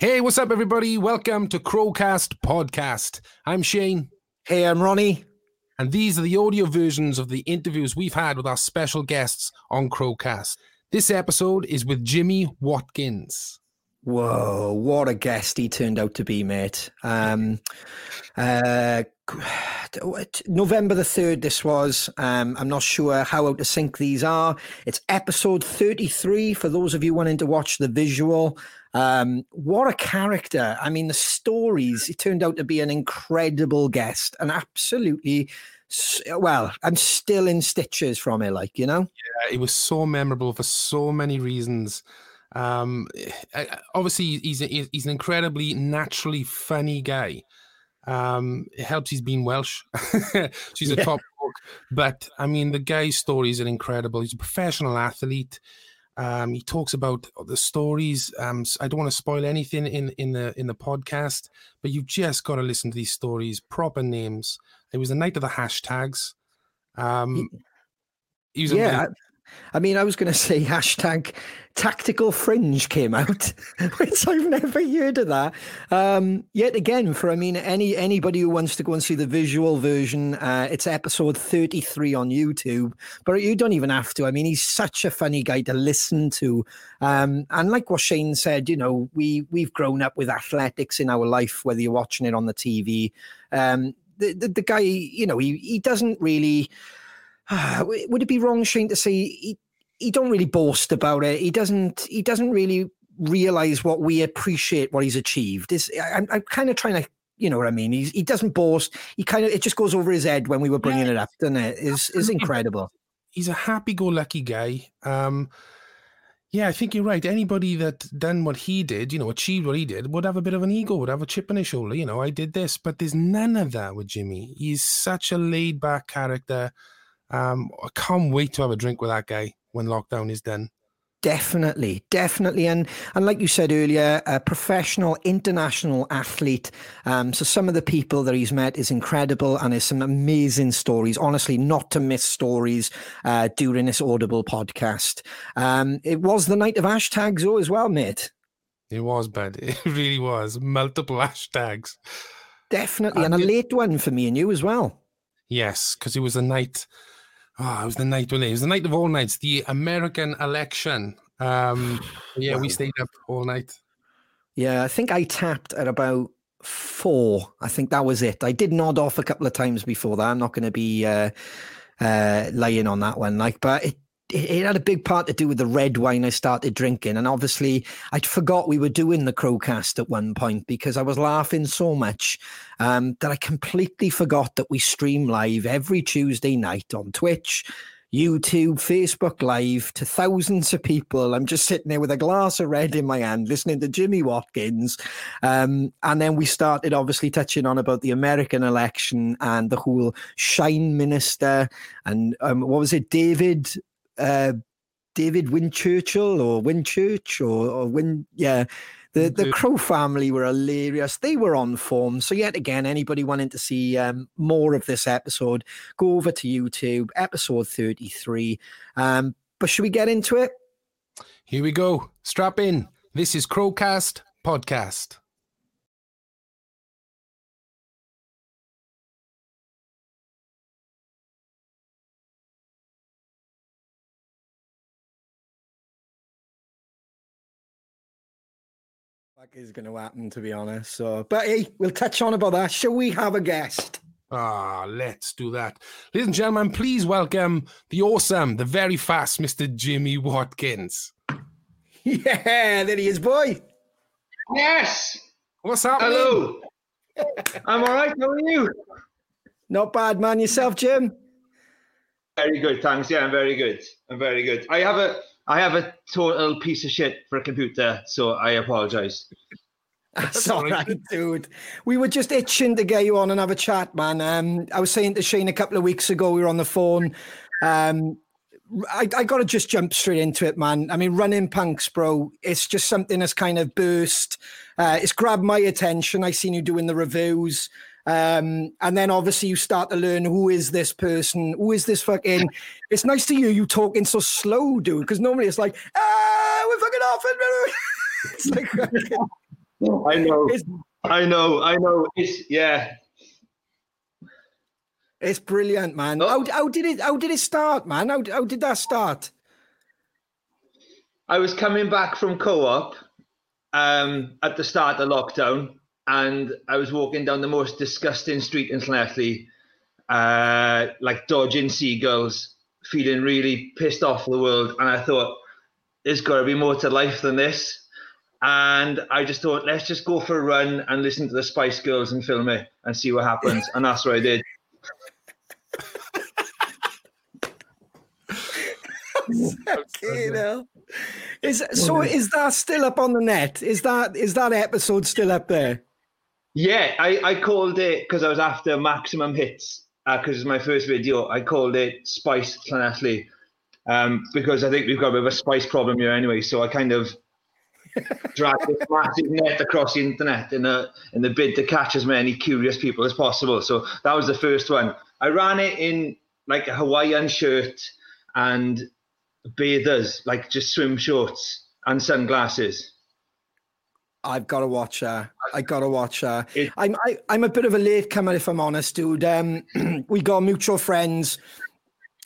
Hey, what's up, everybody? Welcome to Crowcast Podcast. I'm Shane. Hey, I'm Ronnie. And these are the audio versions of the interviews we've had with our special guests on Crowcast. This episode is with Jimmy Watkins. Whoa, what a guest he turned out to be, mate. Um, uh, November the 3rd, this was. Um, I'm not sure how out of sync these are. It's episode 33 for those of you wanting to watch the visual. Um, what a character. I mean, the stories, he turned out to be an incredible guest and absolutely well, I'm still in stitches from it, like, you know? Yeah, it was so memorable for so many reasons. Um, obviously, he's a, he's an incredibly naturally funny guy. Um, it helps he's been Welsh. She's a yeah. top book, but I mean, the guy's stories are incredible. He's a professional athlete. Um, he talks about the stories. Um, I don't want to spoil anything in in the in the podcast, but you've just got to listen to these stories. Proper names. It was the night of the hashtags. Um, he was yeah. I mean, I was going to say hashtag tactical fringe came out, which I've never heard of that. Um, yet again, for I mean, any anybody who wants to go and see the visual version, uh, it's episode thirty three on YouTube. But you don't even have to. I mean, he's such a funny guy to listen to. Um, and like what Shane said, you know, we we've grown up with athletics in our life, whether you're watching it on the TV. Um, the, the the guy, you know, he he doesn't really would it be wrong, Shane, to say he, he don't really boast about it? He doesn't. He doesn't really realize what we appreciate what he's achieved. Is I'm, I'm kind of trying to you know what I mean? He's, he doesn't boast. He kind of it just goes over his head when we were bringing yeah. it up, doesn't it? Is is incredible. He's a happy-go-lucky guy. Um, yeah, I think you're right. Anybody that done what he did, you know, achieved what he did, would have a bit of an ego, would have a chip on his shoulder. You know, I did this, but there's none of that with Jimmy. He's such a laid-back character. Um, I can't wait to have a drink with that guy when lockdown is done. Definitely, definitely, and and like you said earlier, a professional international athlete. Um, so some of the people that he's met is incredible, and there's some amazing stories. Honestly, not to miss stories uh, during this Audible podcast. Um, it was the night of hashtags, though, as well, mate. It was, bad. It really was multiple hashtags. Definitely, and, and a it, late one for me and you as well. Yes, because it was a night Oh, it was the night when it was the night of all nights, the American election. Um, yeah, wow. we stayed up all night. Yeah, I think I tapped at about four. I think that was it. I did nod off a couple of times before that. I'm not going to be uh, uh, laying on that one, like, but it it had a big part to do with the red wine I started drinking. And obviously, I forgot we were doing the Crowcast at one point because I was laughing so much um, that I completely forgot that we stream live every Tuesday night on Twitch, YouTube, Facebook Live to thousands of people. I'm just sitting there with a glass of red in my hand, listening to Jimmy Watkins. Um, and then we started obviously touching on about the American election and the whole Shine Minister and um, what was it, David uh, David Winchurchill or Winchurch or, or Win, yeah. The the Crow family were hilarious. They were on form. So yet again, anybody wanting to see um, more of this episode, go over to YouTube, episode thirty three. Um, but should we get into it? Here we go. Strap in. This is Crowcast Podcast. Is going to happen, to be honest. So, but hey, we'll touch on about that. Shall we have a guest? Ah, let's do that. Ladies and gentlemen, please welcome the awesome, the very fast Mr. Jimmy Watkins. Yeah, there he is, boy. Yes. What's up? Hello. I'm all right. How are you? Not bad, man. Yourself, Jim? Very good, thanks. Yeah, I'm very good. I'm very good. I have a I have a total piece of shit for a computer, so I apologize. That's all right, dude. We were just itching to get you on and have a chat, man. Um, I was saying to Shane a couple of weeks ago, we were on the phone. Um, I, I got to just jump straight into it, man. I mean, running punks, bro. It's just something that's kind of burst. Uh, it's grabbed my attention. I seen you doing the reviews. Um, and then obviously you start to learn who is this person, who is this fucking. It's nice to hear you talking so slow, dude, because normally it's like, ah, we're fucking off. And it's like, I know. I know. I know. It's yeah. It's brilliant, man. Oh. How, how did it? How did it start, man? How, how did that start? I was coming back from co-op um, at the start of lockdown, and I was walking down the most disgusting street in Llanelli, uh, like dodging seagulls, feeling really pissed off the world, and I thought, "There's got to be more to life than this." And I just thought, let's just go for a run and listen to the Spice Girls and film it and see what happens. And that's what I did. okay, now. Is so is that still up on the net? Is that is that episode still up there? Yeah, I, I called it because I was after maximum hits because uh, it's my first video. I called it Spice Llanelli um, because I think we've got a bit of a spice problem here anyway. So I kind of dragged this massive net across the internet in a in the bid to catch as many curious people as possible. So that was the first one. I ran it in like a Hawaiian shirt and bathers, like just swim shorts and sunglasses. I've got to watch her. I got to watch her. I'm I, am i am a bit of a late comer, if I'm honest, dude. Um, we got mutual friends,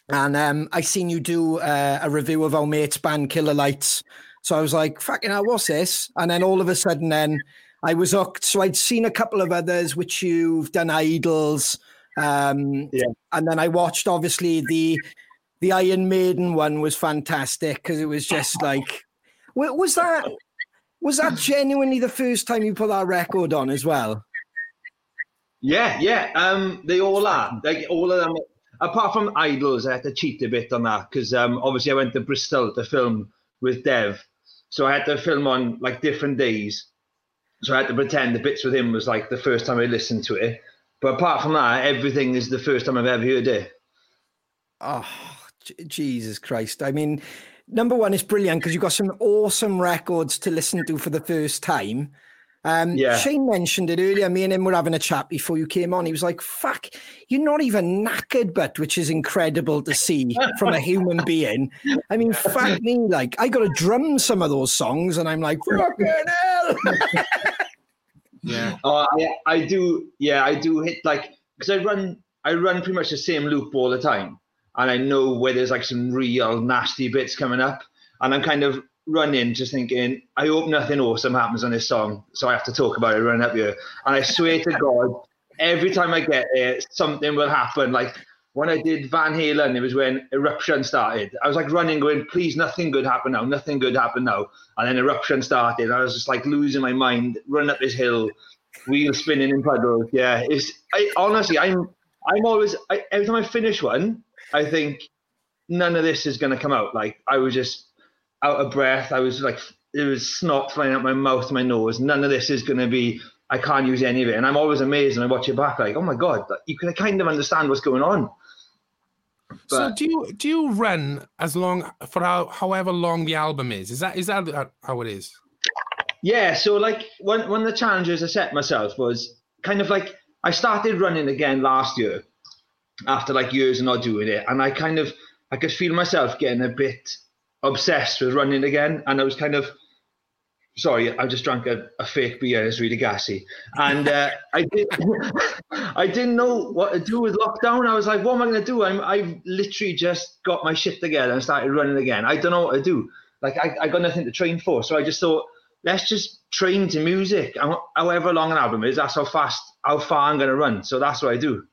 and um, I seen you do uh, a review of our mate's band Killer Lights so I was like, fucking hell, what's this? And then all of a sudden, then I was hooked. So I'd seen a couple of others, which you've done IDLES. Um, yeah. And then I watched, obviously, the the Iron Maiden one was fantastic because it was just like, was that was that genuinely the first time you put that record on as well? Yeah, yeah. Um, they all are. Like all of them. Apart from IDLES, I had to cheat a bit on that because um, obviously I went to Bristol to film with Dev, so I had to film on like different days. So I had to pretend the bits with him was like the first time I listened to it. But apart from that, everything is the first time I've ever heard it. Oh, Jesus Christ. I mean, number one, it's brilliant because you've got some awesome records to listen to for the first time. Um, yeah. Shane mentioned it earlier. Me and him were having a chat before you came on. He was like, "Fuck, you're not even knackered, but which is incredible to see from a human being." I mean, fuck me, like I got to drum some of those songs, and I'm like, "Fucking hell!" yeah. Oh, I, I do. Yeah, I do hit like because I run. I run pretty much the same loop all the time, and I know where there's like some real nasty bits coming up, and I'm kind of running just thinking, I hope nothing awesome happens on this song, so I have to talk about it running up here. And I swear to God, every time I get there, something will happen. Like when I did Van Halen, it was when Eruption started. I was like running, going, please, nothing good happen now, nothing good happen now. And then Eruption started. I was just like losing my mind, running up this hill, wheels spinning in puddles. Yeah, it's I, honestly, I'm I'm always I, every time I finish one, I think none of this is going to come out. Like I was just out of breath. I was like, it was snot flying out my mouth, my nose. None of this is going to be. I can't use any of it, and I'm always amazed when I watch it back. Like, oh my god, you can kind of understand what's going on. But, so do you do you run as long for how, however long the album is? Is that is that how it is? Yeah. So like one one of the challenges I set myself was kind of like I started running again last year after like years of not doing it, and I kind of I could feel myself getting a bit obsessed with running again, and I was kind of sorry, I just drank a, a fake beer. It's really gassy, and uh, I did. I didn't know what to do with lockdown. I was like, "What am I going to do?" I'm, I literally just got my shit together and started running again. I don't know what to do. Like, I, I got nothing to train for, so I just thought, let's just train to music. And however long an album is, that's how fast, how far I'm going to run. So that's what I do.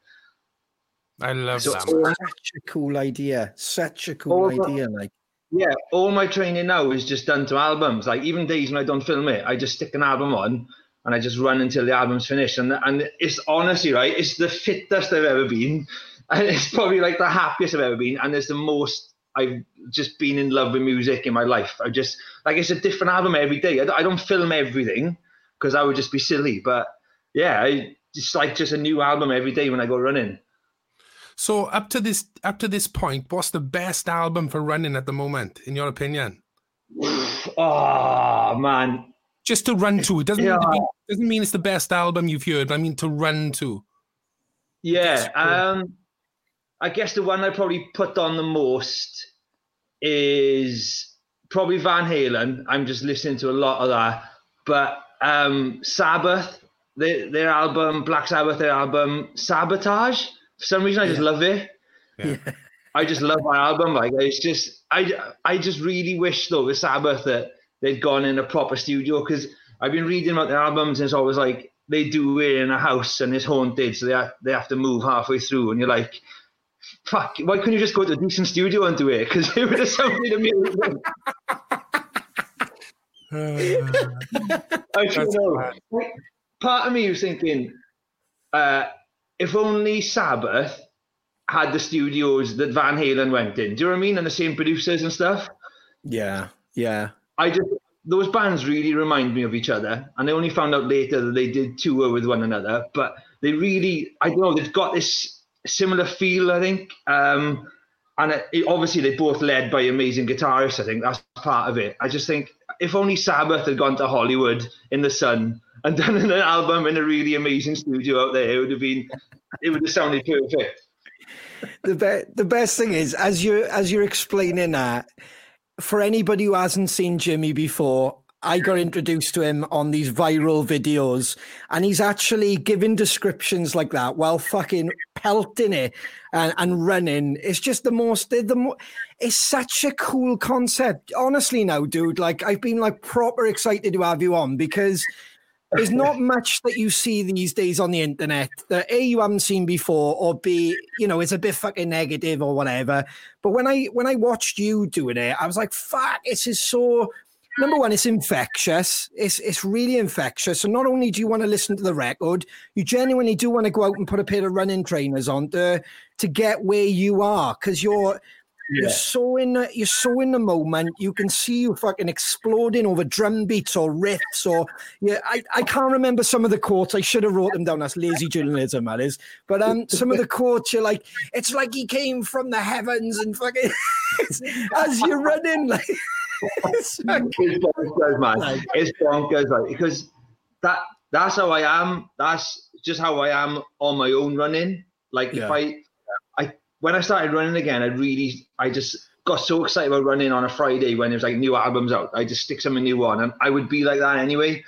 I love so, that. Such a cool idea. Such a cool idea. Like yeah, all my training now is just done to albums. Like even days when I don't film it, I just stick an album on and I just run until the album's finished. And and it's honestly right, it's the fittest I've ever been, and it's probably like the happiest I've ever been, and it's the most I've just been in love with music in my life. I just like it's a different album every day. I, I don't film everything because I would just be silly, but yeah, I, it's like just a new album every day when I go running. So up to this up to this point, what's the best album for running at the moment, in your opinion? oh man. Just to run to. It doesn't, yeah. mean, doesn't mean it's the best album you've heard, I mean to run to. Yeah. Um I guess the one I probably put on the most is probably Van Halen. I'm just listening to a lot of that. But um, Sabbath, their, their album, Black Sabbath, their album, Sabotage. For some reason, I just yeah. love it. Yeah. I just love my album. Like it's just, I, I just really wish though with Sabbath that they'd gone in a proper studio because I've been reading about their albums and it's always like they do it in a house and it's haunted, so they have, they have to move halfway through, and you're like, fuck, why couldn't you just go to a decent studio and do it? Because it would have sounded amazing. I don't know. Part of me was thinking, uh, if only Sabbath had the studios that Van Halen went in. Do you know what I mean? And the same producers and stuff. Yeah, yeah. I just those bands really remind me of each other, and I only found out later that they did tour with one another. But they really, I don't know, they've got this similar feel, I think. Um, and it, it, obviously, they're both led by amazing guitarists. I think that's part of it. I just think if only Sabbath had gone to Hollywood in the sun and done an album in a really amazing studio out there, it would have been, it would have sounded perfect. The be- the best thing is as you as you're explaining that, for anybody who hasn't seen Jimmy before, I got introduced to him on these viral videos, and he's actually giving descriptions like that while fucking pelting it and, and running. It's just the most, the, more, it's such a cool concept. Honestly, now, dude, like I've been like proper excited to have you on because there's not much that you see these days on the internet that a you haven't seen before or b you know it's a bit fucking negative or whatever. But when i when i watched you doing it i was like fuck this is so number one it's infectious. It's it's really infectious. So not only do you want to listen to the record you genuinely do want to go out and put a pair of running trainers on to to get where you are because you're yeah. You're so in the, you're so in the moment. You can see you fucking exploding over drum beats or riffs or yeah. I, I can't remember some of the quotes. I should have wrote them down. That's lazy journalism, that is. But um, some of the quotes you're like, it's like he came from the heavens and fucking as you're running like. it's, bonkers, man. It's bonkers, like, because that that's how I am. That's just how I am on my own running. Like yeah. if I when I started running again, I really, I just got so excited about running on a Friday when there's like new albums out. I just stick something new on, and I would be like that anyway.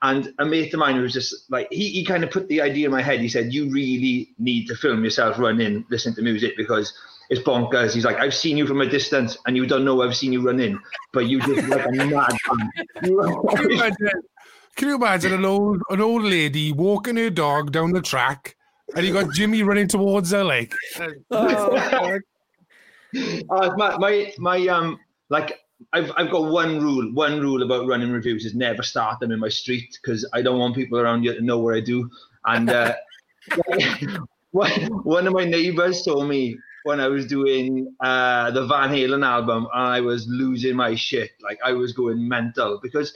And a mate of mine was just like, he, he kind of put the idea in my head. He said, You really need to film yourself running, listening to music because it's bonkers. He's like, I've seen you from a distance and you don't know I've seen you running, but you just like a mad Can you imagine, can you imagine an old, an old lady walking her dog down the track and you got Jimmy running towards her like. oh, uh, my, my my um like I've I've got one rule. One rule about running reviews is never start them in my street because I don't want people around you to know what I do. And uh, one, one of my neighbors told me when I was doing uh, the Van Halen album, I was losing my shit. Like I was going mental because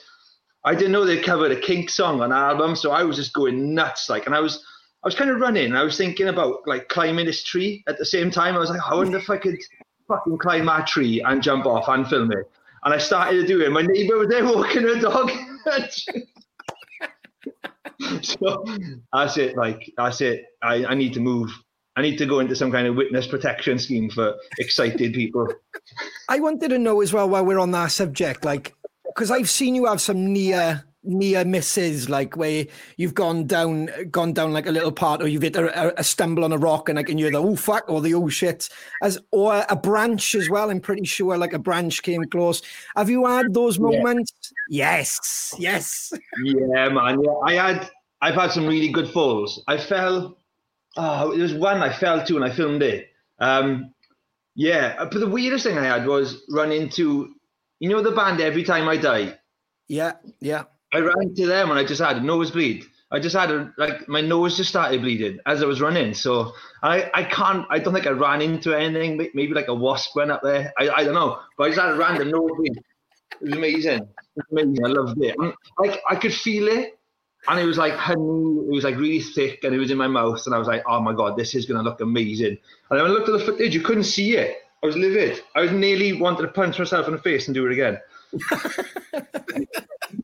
I didn't know they covered a Kink song on album, so I was just going nuts. Like, and I was I was kind of running I was thinking about like climbing this tree at the same time. I was like, I wonder if I could fucking climb that tree and jump off and film it. And I started to do it. My neighbor was there walking her dog. so that's it. Like, that's it. I, I need to move. I need to go into some kind of witness protection scheme for excited people. I wanted to know as well while we're on that subject, like, because I've seen you have some near near misses, like where you've gone down, gone down like a little part, or you've hit a, a, stumble on a rock, and like and you're the oh fuck or the oh shit, as or a branch as well. I'm pretty sure like a branch came close. Have you had those moments? Yeah. Yes, yes. Yeah, man. Yeah, I had. I've had some really good falls. I fell. Oh, there was one I fell to, and I filmed it. Um, yeah, but the weirdest thing I had was run into, you know, the band Every Time I Die. Yeah, yeah. I ran to them and I just had a nosebleed. I just had a, like my nose just started bleeding as I was running. So I, I can't I don't think I ran into anything. Maybe like a wasp went up there. I, I don't know. But I just had a random nosebleed. It was amazing. It was amazing. I loved it. And, like I could feel it. And it was like honey, it was like really thick and it was in my mouth. And I was like, oh my God, this is gonna look amazing. And then I looked at the footage, you couldn't see it. I was livid. I was nearly wanted to punch myself in the face and do it again.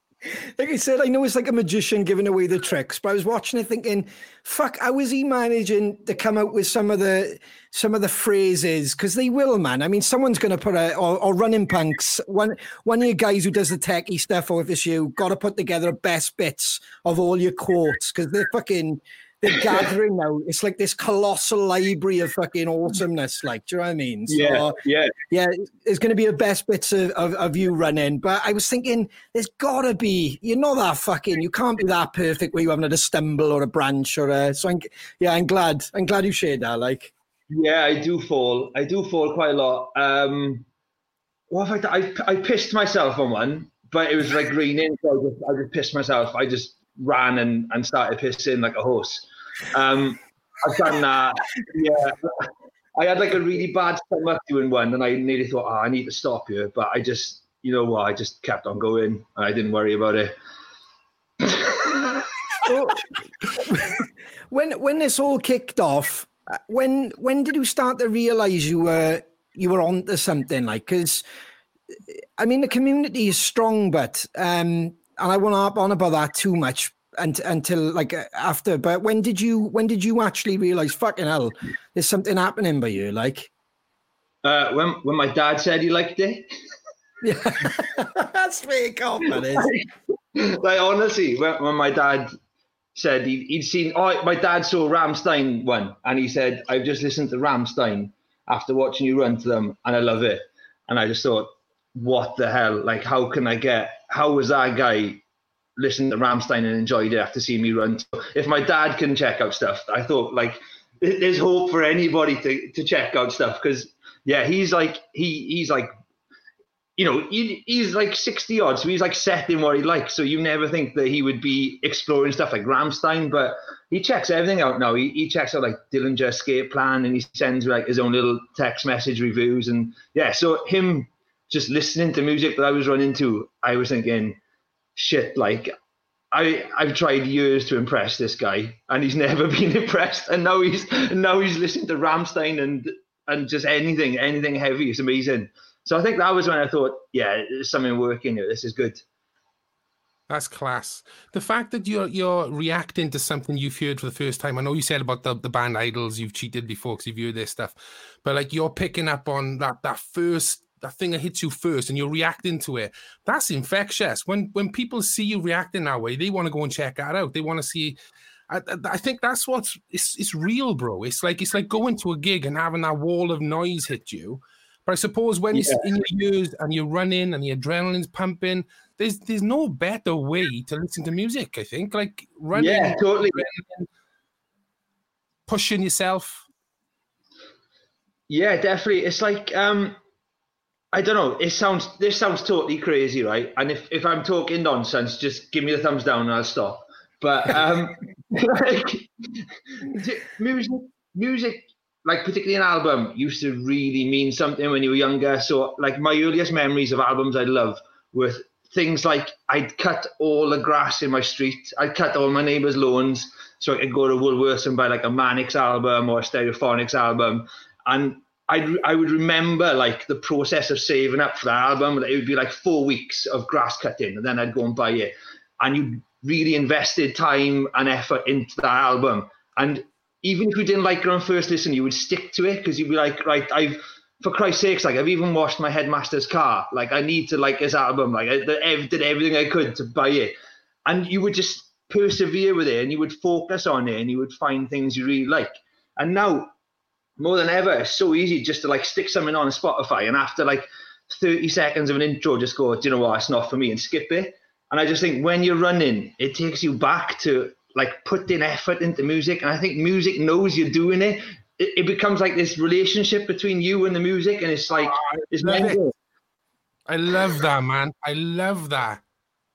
like I said, I know it's like a magician giving away the tricks, but I was watching it thinking, fuck, how is he managing to come out with some of the some of the phrases? Because they will, man. I mean, someone's gonna put a or, or running punks, one one of your guys who does the techie stuff, or if it's you, gotta put together best bits of all your quotes because they're fucking they're gathering now. It's like this colossal library of fucking awesomeness. Like, do you know what I mean? So, yeah, yeah, yeah. It's going to be the best bits of, of, of, you running. But I was thinking, there's got to be. You're not that fucking. You can't be that perfect where you haven't had a stumble or a branch or a. So I'm, yeah, I'm glad. I'm glad you shared that. Like, yeah, I do fall. I do fall quite a lot. Um, what have I done? I, I pissed myself on one, but it was like raining, so I just, I just pissed myself. I just ran and, and started pissing like a horse. Um, I've done that. Yeah. I had like a really bad stomach doing one, and I nearly thought, oh, I need to stop here. But I just, you know what, I just kept on going. I didn't worry about it. when when this all kicked off, when when did you start to realize you were you were onto something? Like, because I mean, the community is strong, but um, and I won't harp on about that too much and, until like uh, after. But when did you when did you actually realize fucking hell, there's something happening by you? Like, uh, when when my dad said he liked it. Yeah, that's pretty confident. like, like honestly, when, when my dad said he, he'd seen, oh, my dad saw Rammstein one, and he said, I've just listened to Rammstein after watching you run to them, and I love it. And I just thought, what the hell? Like, how can I get? How was that guy listened to Rammstein and enjoyed it after seeing me run. So if my dad can check out stuff, I thought like there's hope for anybody to, to check out stuff because yeah, he's like he he's like you know he, he's like 60 odd, so he's like set in what he likes. So you never think that he would be exploring stuff like Rammstein, but he checks everything out now. He, he checks out like Dillinger Escape Plan and he sends like his own little text message reviews and yeah. So him just listening to music that I was running to, I was thinking shit, like I I've tried years to impress this guy, and he's never been impressed. And now he's now he's listening to Rammstein and and just anything anything heavy is amazing. So I think that was when I thought, yeah, there's something working here. This is good. That's class. The fact that you're you're reacting to something you've heard for the first time. I know you said about the, the band IDLES you've cheated before because you've heard this stuff, but like you're picking up on that that first that thing that hits you first and you're reacting to it. That's infectious. When when people see you reacting that way they want to go and check that out. They want to see I, I think that's what's it's, it's real bro. It's like it's like going to a gig and having that wall of noise hit you. But i suppose when yeah. it's in your ears and you're running and the adrenaline's pumping there's there's no better way to listen to music i think. Like running yeah totally. pushing yourself. Yeah definitely. It's like um I don't know. It sounds this sounds totally crazy, right? And if, if I'm talking nonsense, just give me the thumbs down and I'll stop. But um, like, music, music, like particularly an album, used to really mean something when you were younger. So, like my earliest memories of albums I love were things like I'd cut all the grass in my street. I'd cut all my neighbours' lawns so I could go to Woolworths and buy like a Manics album or a Stereophonics album. And I'd, I would remember like the process of saving up for the album. It would be like four weeks of grass cutting, and then I'd go and buy it. And you really invested time and effort into that album. And even if you didn't like it on first listen, you would stick to it because you'd be like, right, I've for Christ's sakes, like I've even washed my headmaster's car. Like I need to like this album. Like I did everything I could to buy it, and you would just persevere with it, and you would focus on it, and you would find things you really like. And now more than ever, it's so easy just to like stick something on Spotify and after like 30 seconds of an intro, just go, do you know what, it's not for me and skip it. And I just think when you're running, it takes you back to like putting effort into music. And I think music knows you're doing it. It, it becomes like this relationship between you and the music. And it's like, oh, it's mental. I love that, man. I love that.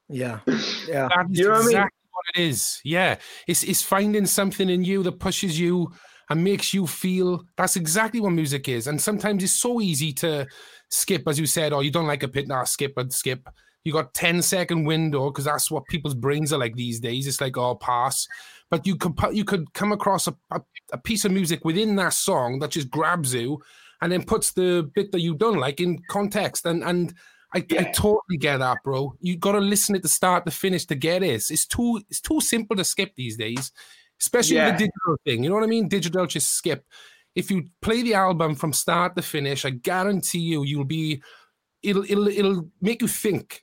Yeah. Yeah. That is you know exactly what, I mean? what it is. Yeah. It's, it's finding something in you that pushes you and makes you feel that's exactly what music is. And sometimes it's so easy to skip, as you said, or oh, you don't like a pit, now skip and skip. You got 10 second window because that's what people's brains are like these days. It's like, oh, pass. But you could you could come across a, a, a piece of music within that song that just grabs you and then puts the bit that you don't like in context. And and I, yeah. I totally get that, bro. You got to listen at the start to finish to get it. It's too it's too simple to skip these days, especially yeah. the digital thing. You know what I mean? Digital just skip. If you play the album from start to finish, I guarantee you, you'll be. It'll it'll it'll make you think,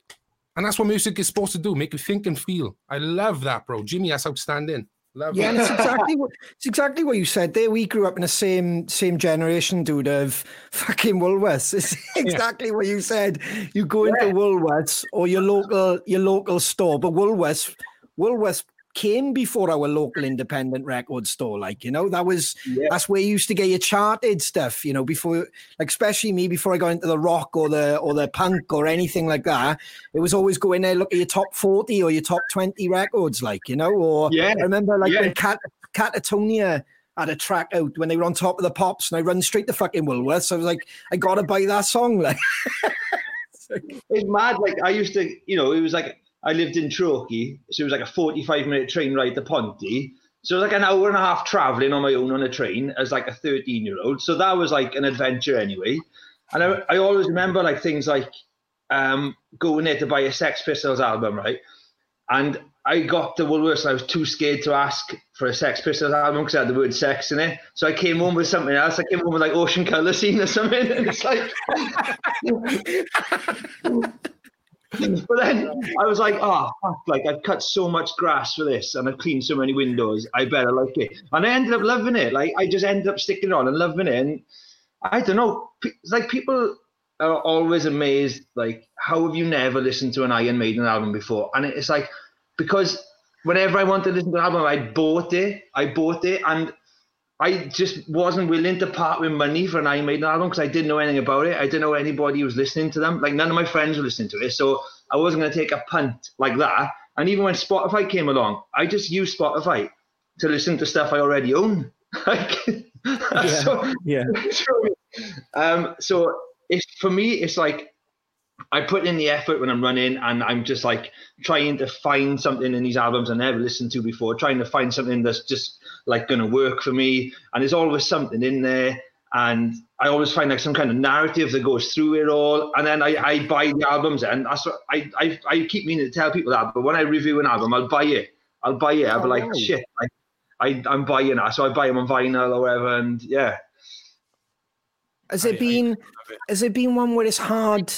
and that's what music is supposed to do: make you think and feel. I love that, bro. Jimmy, that's outstanding. Love yeah, and it's exactly what it's exactly what you said there. We grew up in the same same generation, dude, of fucking Woolworths. It's exactly yeah. what you said. You go into. Woolworths or your local your local store, but Woolworths Woolworths came before our local independent record store. Like, you know, that was yeah. that's where you used to get your charted stuff, you know, before like especially me before I got into the rock or the or the punk or anything like that. It was always going there, look at your top 40 or your top 20 records, like, you know, or yeah. I remember like yeah. when Cat Catatonia had a track out when they were on top of the pops and I run straight to fucking Woolworths. So I was like, I gotta buy that song. Like it's mad. Like I used to, you know, it was like I lived in Treorchy, so it was like a 45 minute train ride to Ponty. So it was like an hour and a half traveling on my own on a train as like a 13 year old. So that was like an adventure anyway. And I, I always remember like things like um, going there to buy a Sex Pistols album, right? And I got the Woolworths and I was too scared to ask for a Sex Pistols album because I had the word sex in it. So I came home with something else. I came home with like Ocean Colour Scene or something. And it's like. but then I was like, oh, fuck, like I've cut so much grass for this and I've cleaned so many windows. I better like it. And I ended up loving it. Like I just ended up sticking on and loving it. And I don't know, It's like people are always amazed, like, how have you never listened to an Iron Maiden album before? And it's like, because whenever I wanted to listen to an album, I bought it. I bought it. And I just wasn't willing to part with money for an Iron Maiden album because I didn't know anything about it. I didn't know anybody was listening to them. Like none of my friends were listening to it, so I wasn't going to take a punt like that. And even when Spotify came along, I just used Spotify to listen to stuff I already own. like, yeah, so, yeah. So, um, so it's for me, it's like I put in the effort when I'm running, and I'm just like trying to find something in these albums I never listened to before, trying to find something that's just like going to work for me. And there's always something in there. And I always find like some kind of narrative that goes through it all. And then I, I buy the albums, and that's what I, I, I keep meaning to tell people that. But when I review an album, I'll buy it. I'll buy it. I'll be oh, like, oh, shit, I, I, I'm buying that. So I buy them on vinyl or whatever. And yeah. Has it been, has it been one where it's hard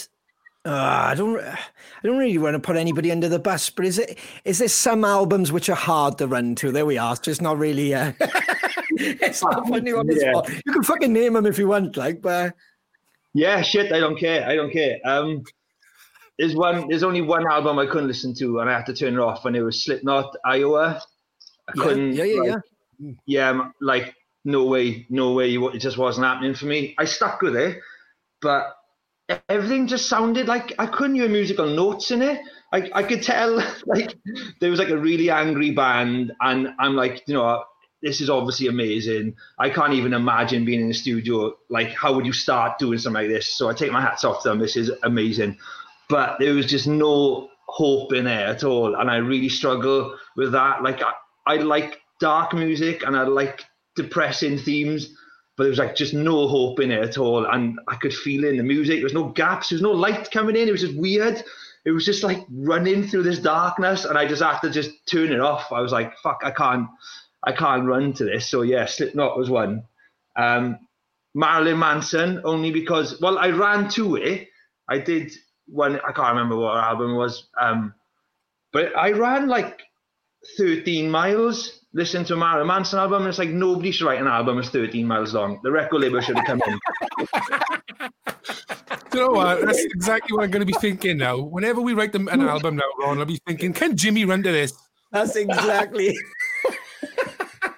uh, I don't. I don't really want to put anybody under the bus, but is it? Is there some albums which are hard to run to? There we are. It's just not really. Uh, it's not funny on the yeah. spot. You can fucking name them if you want, like, but. Yeah, shit. I don't care. I don't care. Um, there's one. There's only one album I couldn't listen to, and I had to turn it off. And it was Slipknot, Iowa. I yeah, couldn't. Yeah, yeah, like, yeah. Yeah, like no way, no way. It just wasn't happening for me. I stuck with it, but everything just sounded like I couldn't hear musical notes in it. I, I could tell like there was like a really angry band, and I'm like, you know, this is obviously amazing. I can't even imagine being in the studio. Like, how would you start doing something like this? So I take my hats off to them. This is amazing. But there was just no hope in there at all. And I really struggle with that. Like, I, I like dark music and I like depressing themes but there was like just no hope in it at all. And I could feel it in the music. There was no gaps. There was no light coming in. It was just weird. It was just like running through this darkness, and I just had to just turn it off. I was like, "Fuck, I can't, I can't run to this." So yeah, Slipknot was one. Um, Marilyn Manson only because well, I ran to it. I did one. I can't remember what album was, um, but I ran like 13 miles listen to a Marilyn Manson album, and it's like nobody should write an album that's 13 miles long. The record label should have come in. you know what? That's exactly what I'm going to be thinking now. Whenever we write them an album now, Ron, I'll be thinking, can Jimmy run to this? That's exactly.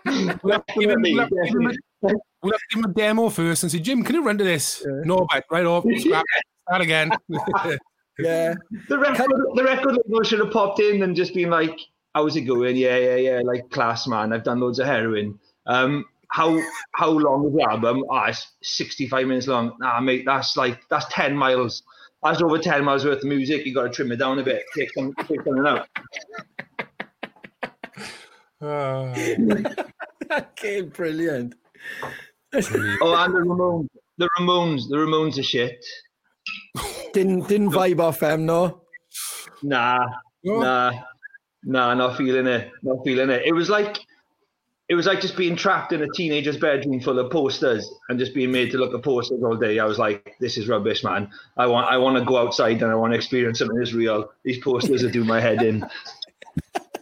we'll, have him, we'll, have him we'll have to give him a demo first and say, Jim, can you run to this? Yeah. No, but right off, scrap start again. yeah. The record, the record label should have popped in and just been like, how's it going? Yeah, yeah, yeah. Like class, man. I've done loads of heroin. Um, how how long is the album? Ah, oh, it's 65 minutes long. Nah, mate, that's like that's 10 miles. That's over 10 miles worth of music. You got to trim it down a bit. Take some, take something out. Oh. okay, brilliant. oh, and the Ramones. The Ramones. The Ramones are shit. didn't didn't vibe off them, no. Nah, nah, nah, not feeling it. Not feeling it. It was like it was like just being trapped in a teenager's bedroom full of posters and just being made to look at posters all day. I was like, this is rubbish, man. I want I want to go outside and I want to experience something that's real. These posters are doing my head in. but,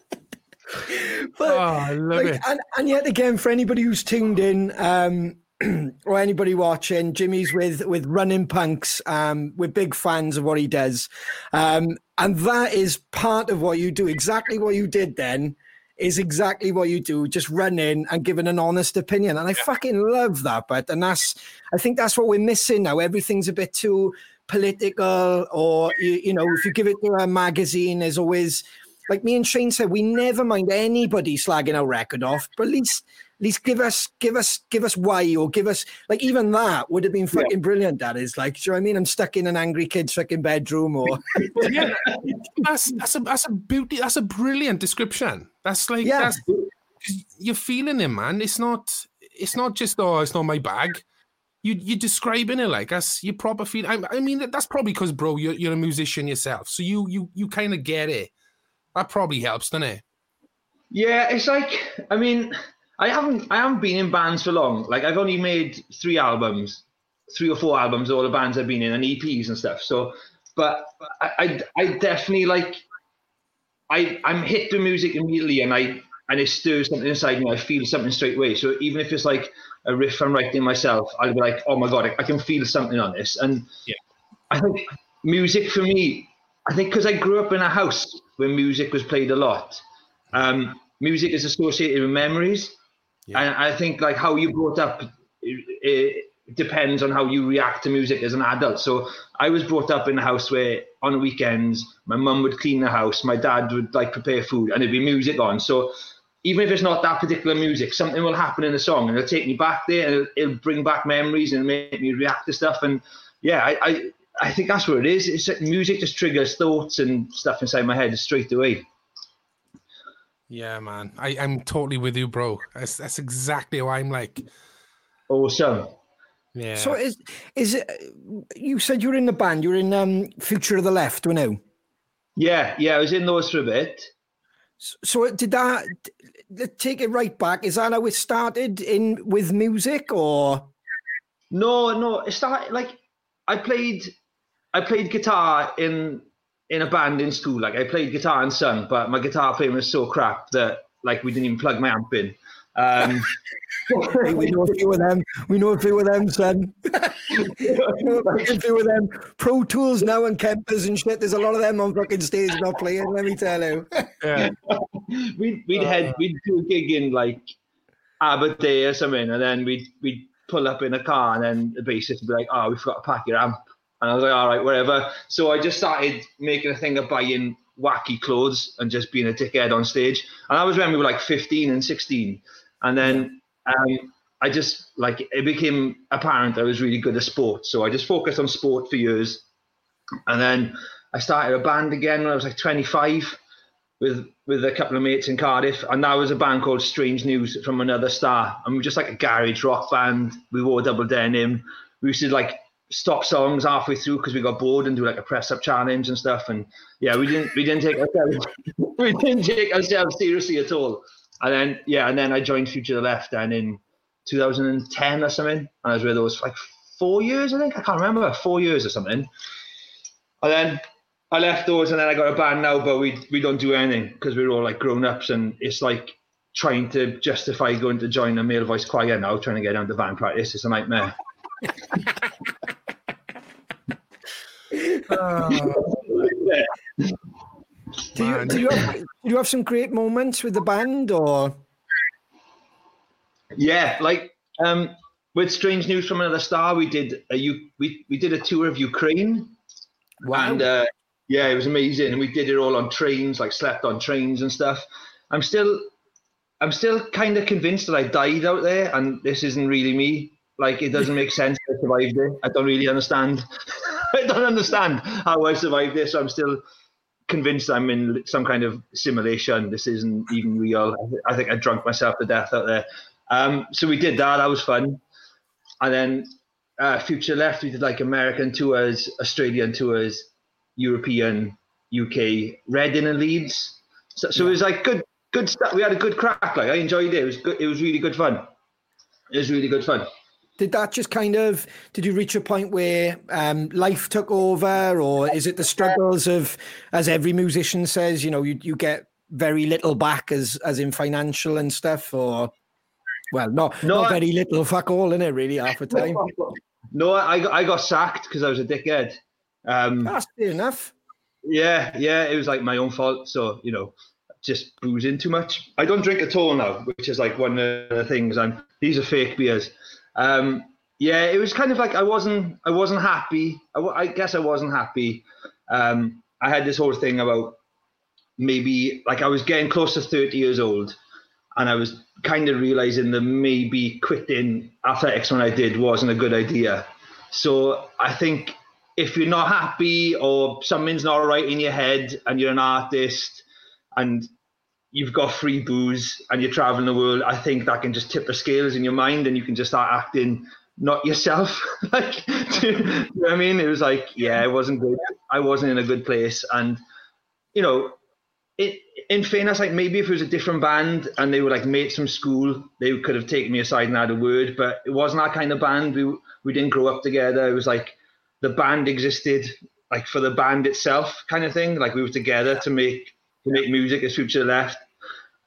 oh, I love like, it. And, and yet again, for anybody who's tuned in, um, or anybody watching, Jimmy's with with Running Punks. Um, we're big fans of what he does, um, and that is part of what you do. Exactly what you did then is exactly what you do. Just running and giving an honest opinion, and I yeah. fucking love that. But and that's I think that's what we're missing now. Everything's a bit too political, or you, you know, if you give it to a magazine, there's always like me and Shane said, we never mind anybody slagging our record off, but at least at least give us give us give us why or give us like even that would have been fucking yeah. brilliant that is like do you know what i mean? I'm stuck in an angry kid's fucking bedroom or yeah that's that's a that's a beauty that's a brilliant description. That's like yeah. that's you're feeling it man. It's not it's not just oh it's not my bag. You you're describing it like that's your proper feel I, I mean that's probably because bro you're, you're a musician yourself so you you you kind of get it. That probably helps doesn't it? Yeah it's like i mean I haven't I haven't been in bands for long. Like I've only made three albums, three or four albums, all the bands I've been in, and EPs and stuff. So, but I I, I definitely like I I'm hit the music immediately, and I and it stirs something inside me. I feel something straight away. So even if it's like a riff I'm writing myself, I'll be like, oh my god, I, I can feel something on this. And yeah. I think music for me, I think because I grew up in a house where music was played a lot. Um, music is associated with memories. And I think like how you brought up it, depends on how you react to music as an adult. So I was brought up in a house where on weekends my mum would clean the house, my dad would like prepare food, and there'd be music on. So even if it's not that particular music, something will happen in the song and it'll take me back there and it'll, it'll bring back memories and make me react to stuff. And yeah, I, I, I think that's what it is. It's music just triggers thoughts and stuff inside my head straight away. Yeah, man. I, I'm totally with you, bro. That's that's exactly how I'm like. Awesome. Yeah. So is is it you said you were in the band, you were in um Future of the Left, we know? Yeah, yeah, I was in those for a bit. So did that take it right back? Is that how it started in with music or no, no, it started like I played I played guitar in in a band in school. Like I played guitar and sung, but my guitar playing was so crap that like we didn't even plug my amp in. Um, we know a few of them. We know a few of them, son. we know a few of them. Pro Tools now and Kempers and shit. There's a lot of them on fucking stage not playing. Let me tell you. Yeah. we'd we'd uh, head we'd do a gig in like Aberdeen or something, and then we'd we'd pull up in a car, and then the bassist would be like, "Oh, we forgot to pack your amp." And I was like, all right, whatever. So I just started making a thing of buying wacky clothes and just being a dickhead on stage. And I was when we were like 15 and 16. And then um, I just like it became apparent I was really good at sport. So I just focused on sport for years. And then I started a band again when I was like 25 with with a couple of mates in Cardiff. And that was a band called Strange News from Another Star. And we were just like a garage rock band. We wore double denim. We used to like stop songs halfway through because we got bored and do like a press up challenge and stuff. And yeah, we didn't we didn't take ourselves we didn't take ourselves seriously at all. And then yeah, and then I joined Future the Left and in 2010 or something, and I was with those for like four years, I think. I can't remember, four years or something. And then I left those, and then I got a band now, but we we don't do anything because we're all like grown ups, and it's like trying to justify going to join a male voice choir now, trying to get down to band practice. It's a nightmare. do, you, do, you have, do you have some great moments with the band or? Yeah, like um, with Strange News from Another Star, we did a we we did a tour of Ukraine. Wow. And uh, yeah, it was amazing, and we did it all on trains, like slept on trains and stuff. I'm still, I'm still kind of convinced that I died out there, and this isn't really me. Like it doesn't make sense I survived it. I don't really understand. I don't understand how I survived this. I'm still convinced I'm in some kind of simulation. This isn't even real. I think I drunk myself to death out there. Um, so we did that. That was fun. And then uh, Future Left, we did like American tours, Australian tours, European, UK, Reading and Leeds. So, so yeah. it was like good, good stuff. We had a good crack. Like I enjoyed it. It was good. It was really good fun. It was really good fun. Did that just kind of? Did you reach a point where um, life took over, or is it the struggles of, as every musician says, you know, you you get very little back as as in financial and stuff, or well, not no, not I, very little, fuck all in it, really, half the time. No, I I got sacked because I was a dickhead. Um, That's fair enough. Yeah, yeah, it was like my own fault. So you know, just boozing too much. I don't drink at all now, which is like one of the things. And these are fake beers. Um, yeah, it was kind of like I wasn't I wasn't happy. I, I guess I wasn't happy. Um, I had this whole thing about maybe like I was getting close to 30 years old and I was kind of realizing that maybe quitting athletics when I did wasn't a good idea. So I think if you're not happy or something's not right in your head and you're an artist and you've got free booze and you're traveling the world, I think that can just tip the scales in your mind and you can just start acting not yourself. like, do you know what I mean? It was like, yeah, it wasn't good. I wasn't in a good place. And, you know, it, in fairness, like maybe if it was a different band and they were like mates from school, they could have taken me aside and had a word. But it wasn't that kind of band. We we didn't grow up together. It was like the band existed like for the band itself, kind of thing. Like we were together to make to make music as Future Left.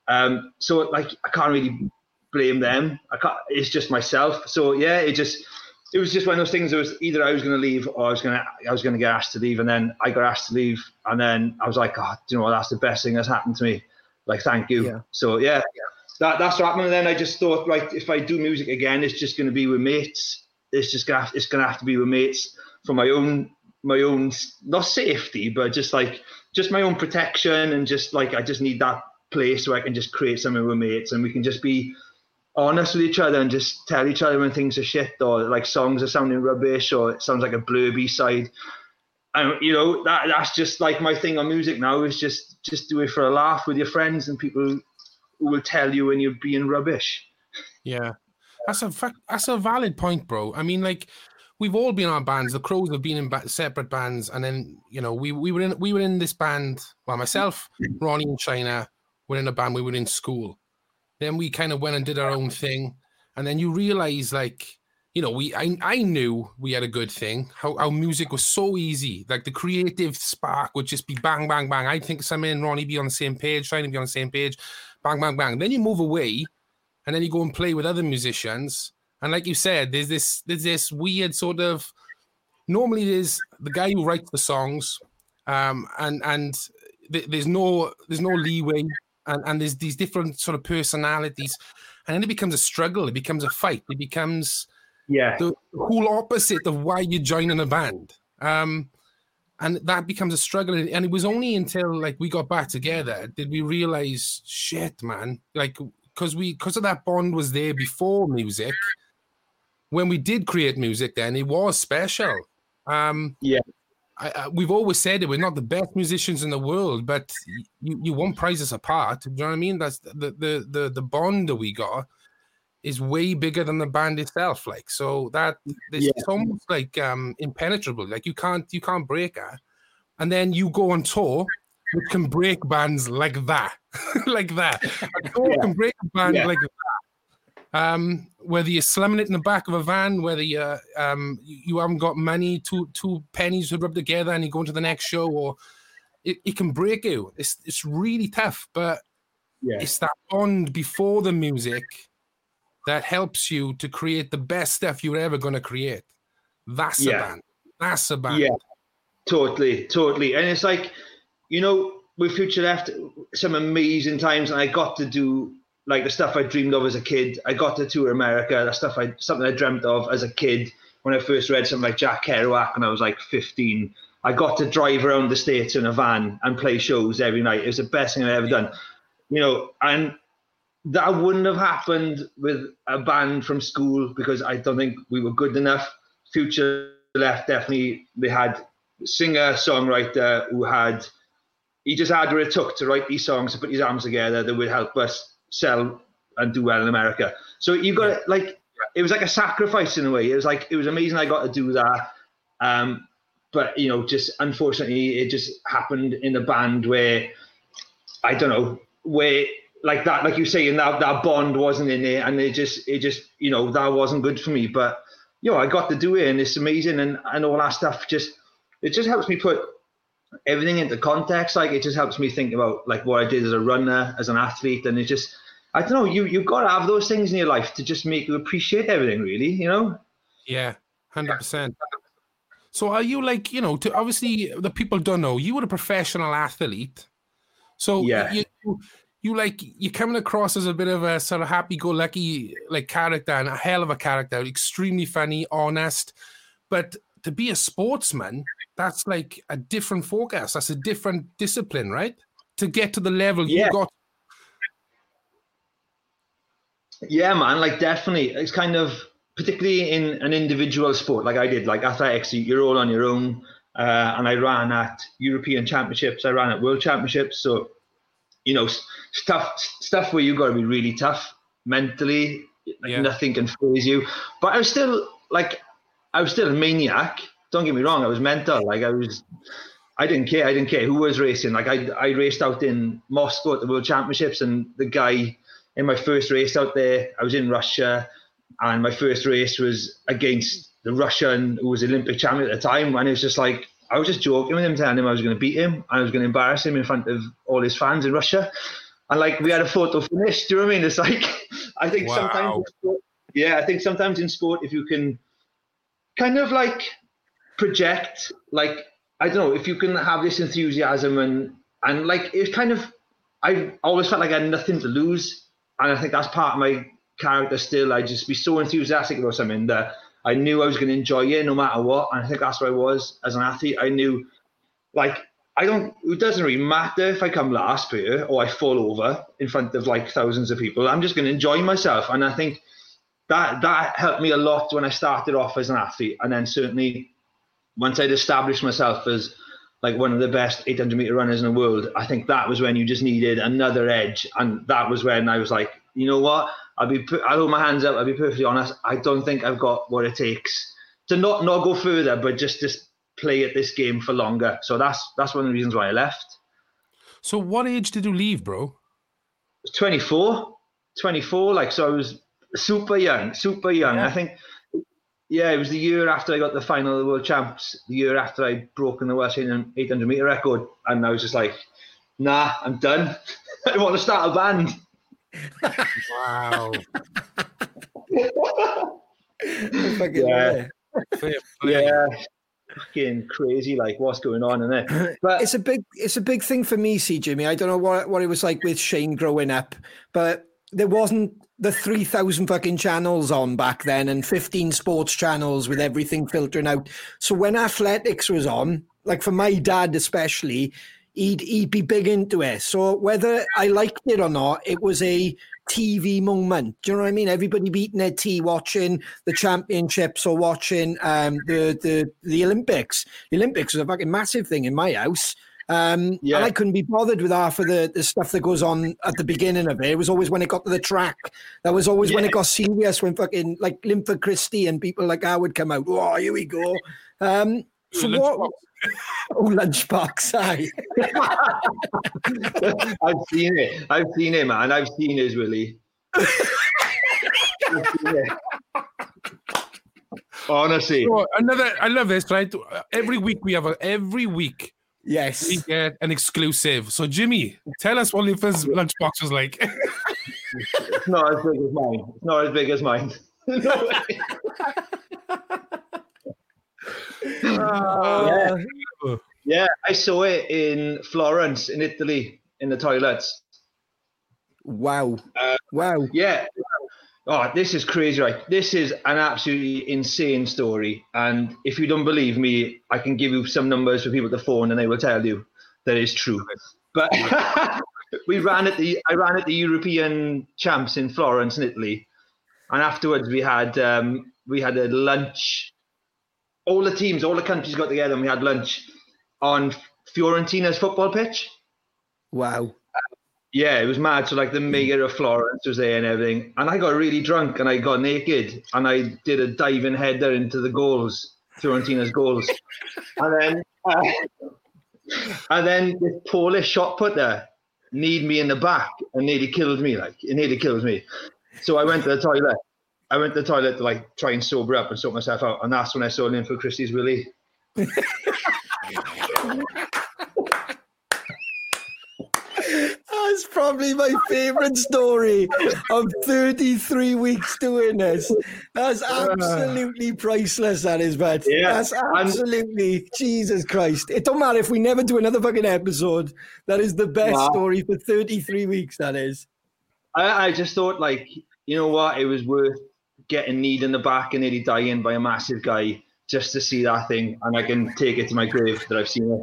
Um, so like I can't really blame them. I can't. It's just myself. So yeah, it just it was just one of those things. It was either I was going to leave or I was going to I was going to get asked to leave, and then I got asked to leave, and then I was like, oh, you know what? That's the best thing that's happened to me. Like, thank you. Yeah. So yeah, that that's what happened. And then I just thought, right, if I do music again, it's just going to be with mates. It's just gonna have, it's going to have to be with mates for my own my own not safety, but just like just my own protection and just like I just need that place where I can just create something with mates and we can just be honest with each other and just tell each other when things are shit or like songs are sounding rubbish or it sounds like a blurby side. And you know that that's just like my thing on music now is just just do it for a laugh with your friends and people who will tell you when you're being rubbish. Yeah, that's a that's a valid point, bro. I mean, like we've all been on bands. The Crows have been in ba- separate bands, and then you know we we were in we were in this band. Well, myself, Ronnie, and China were in a band. We were in school, then we kind of went and did our own thing. And then you realize, like, you know, we I, I knew we had a good thing. How our music was so easy. Like the creative spark would just be bang, bang, bang. I think Simon and Ronnie be on the same page, trying to be on the same page, bang, bang, bang. Then you move away and then you go and play with other musicians. And like you said, there's this there's this weird sort of normally there's the guy who writes the songs, um, and and th- there's no there's no leeway and, and there's these different sort of personalities and then it becomes a struggle it becomes a fight it becomes yeah. the whole opposite of why you join in a band. Um and that becomes a struggle and it was only until like we got back together did we realize shit man like because we because of that bond was there before music. When we did create music then it was special. Um yeah I, I, we've always said it. We're not the best musicians in the world, but you, you won't prize us apart. Do you know what I mean? That's the the the the bond that we got is way bigger than the band itself. Like so that it's, yeah. it's almost like um impenetrable. Like you can't you can't break it. And then you go on tour, which can break bands like that, like that. A tour yeah. can break a band yeah. like that um, whether you're slamming it in the back of a van, whether you um, you haven't got money, two two pennies to rub together, and you go into the next show, or it, it can break you. It's it's really tough, but yeah. it's that bond before the music that helps you to create the best stuff you're ever going to create. That's yeah. a band. That's a band. Yeah, totally, totally. And it's like, you know, with Future Left, some amazing times, and I got to do like the stuff I dreamed of as a kid. I got to tour America. That stuff I something I dreamt of as a kid when I first read something like Jack Kerouac when I was like 15. I got to drive around the states in a van and play shows every night. It was the best thing I've ever done. You know, and that wouldn't have happened with a band from school because I don't think we were good enough. Future Left definitely they had singer songwriter who had he just had what it took to write these songs to put his arms together that would help us sell and do well in America. So you've got yeah. like it was like a sacrifice in a way. It was like it was amazing. I got to do that. Um, but you know, just unfortunately, it just happened in a band where I don't know where like that, like you say, and that that bond wasn't in there, and it just it just you know that wasn't good for me. But you know, I got to do it, and it's amazing, and and all that stuff. Just it just helps me put everything into context. Like it just helps me think about like what I did as a runner, as an athlete, and it just I don't know. You you've got to have those things in your life to just make you appreciate everything. Really, you know. Yeah, hundred percent. So are you like you know? To obviously the people don't know you were a professional athlete. So yeah. you, you, you like you're coming across as a bit of a sort of happy-go-lucky like character and a hell of a character, extremely funny, honest. But to be a sportsman, that's like a different forecast. That's a different discipline, right? To get to the level yeah. you got. Yeah, man. Like definitely, it's kind of particularly in an individual sport like I did, like athletics. You're all on your own. Uh, and I ran at European Championships. I ran at World Championships. So, you know, stuff stuff where you got to be really tough mentally. Like yeah. Nothing can phase you. But I was still like, I was still a maniac. Don't get me wrong. I was mental. Like I was, I didn't care. I didn't care who was racing. Like I, I raced out in Moscow at the World Championships, and the guy in my first race out there, I was in Russia, and my first race was against the Russian who was Olympic champion at the time, and it was just like I was just joking with him, telling him I was going to beat him, I was going to embarrass him in front of all his fans in Russia, and like we had a photo finish. Do you know what I mean? It's like I think wow. sometimes, yeah, I think sometimes in sport, if you can kind of like project, like I don't know, if you can have this enthusiasm and and like it's kind of, I always felt like I had nothing to lose, and I think that's part of my character still. I just be so enthusiastic about something that I knew I was going to enjoy it no matter what. And I think that's where I was as an athlete. I knew, like, I don't, it doesn't really matter if I come last per or I fall over in front of like thousands of people. I'm just going to enjoy myself. And I think that that helped me a lot when I started off as an athlete. And then certainly once I'd established myself as like one of the best 800 meter runners in the world, I think that was when you just needed another edge. And that was when I was like, you know what? I'll be I'll hold my hands up. I'll be perfectly honest. I don't think I've got what it takes to not not go further, but just just play at this game for longer. So that's that's one of the reasons why I left. So what age did you leave, bro? 24. 24. Like so I was super young, super young. Yeah. I think yeah, it was the year after I got the final of the world champs, the year after I'd broken the Welsh 800 meter record. And I was just like, nah, I'm done. I want to start a band wow. yeah. yeah. Fucking crazy, like what's going on in there? But it's a big, it's a big thing for me, see Jimmy. I don't know what what it was like with Shane growing up, but there wasn't the 3000 fucking channels on back then and 15 sports channels with everything filtering out. So when athletics was on, like for my dad especially, he'd he'd be big into it. So whether I liked it or not, it was a TV moment. Do you know what I mean? Everybody beating their tea, watching the championships or watching um, the the the Olympics. The Olympics was a fucking massive thing in my house. Um, yeah. And I couldn't be bothered with half of the, the stuff that goes on at the beginning of it. It was always when it got to the track. That was always yeah. when it got serious, when fucking like Linford Christie and people like that would come out. Oh, here we go. Um, so what, oh, lunchbox! Aye. I've seen it. I've seen it, man. I've seen his Willie. Honestly, so another. I love this. Right, every week we have a. Every week, yes, we get an exclusive. So, Jimmy, tell us what your first lunchbox was like. it's not as big as mine. It's not as big as mine. Uh, yeah. yeah, I saw it in Florence, in Italy, in the toilets. Wow. Uh, wow. Yeah. Oh, this is crazy, right? This is an absolutely insane story. And if you don't believe me, I can give you some numbers for people to phone and they will tell you that it's true. But we ran at the I ran at the European champs in Florence in Italy. And afterwards we had um, we had a lunch all the teams, all the countries got together and we had lunch on Fiorentina's football pitch. Wow. Yeah, it was mad. So like the mayor of Florence was there and everything, and I got really drunk and I got naked and I did a diving header into the goals, Fiorentina's goals, and then uh, and then this Polish shot putter need me in the back and nearly killed me. Like it nearly killed me. So I went to the toilet. I went to the toilet to like try and sober up and sort myself out, and that's when I saw Linford Christie's Willie. That's probably my favorite story of 33 weeks doing this. That's ah. absolutely priceless, that is, but yeah. that's absolutely Jesus Christ. It don't matter if we never do another fucking episode. That is the best story for 33 weeks, that is. I, I just thought, like, you know what? It was worth getting kneed in the back and nearly dying by a massive guy just to see that thing, and I can take it to my grave that I've seen it.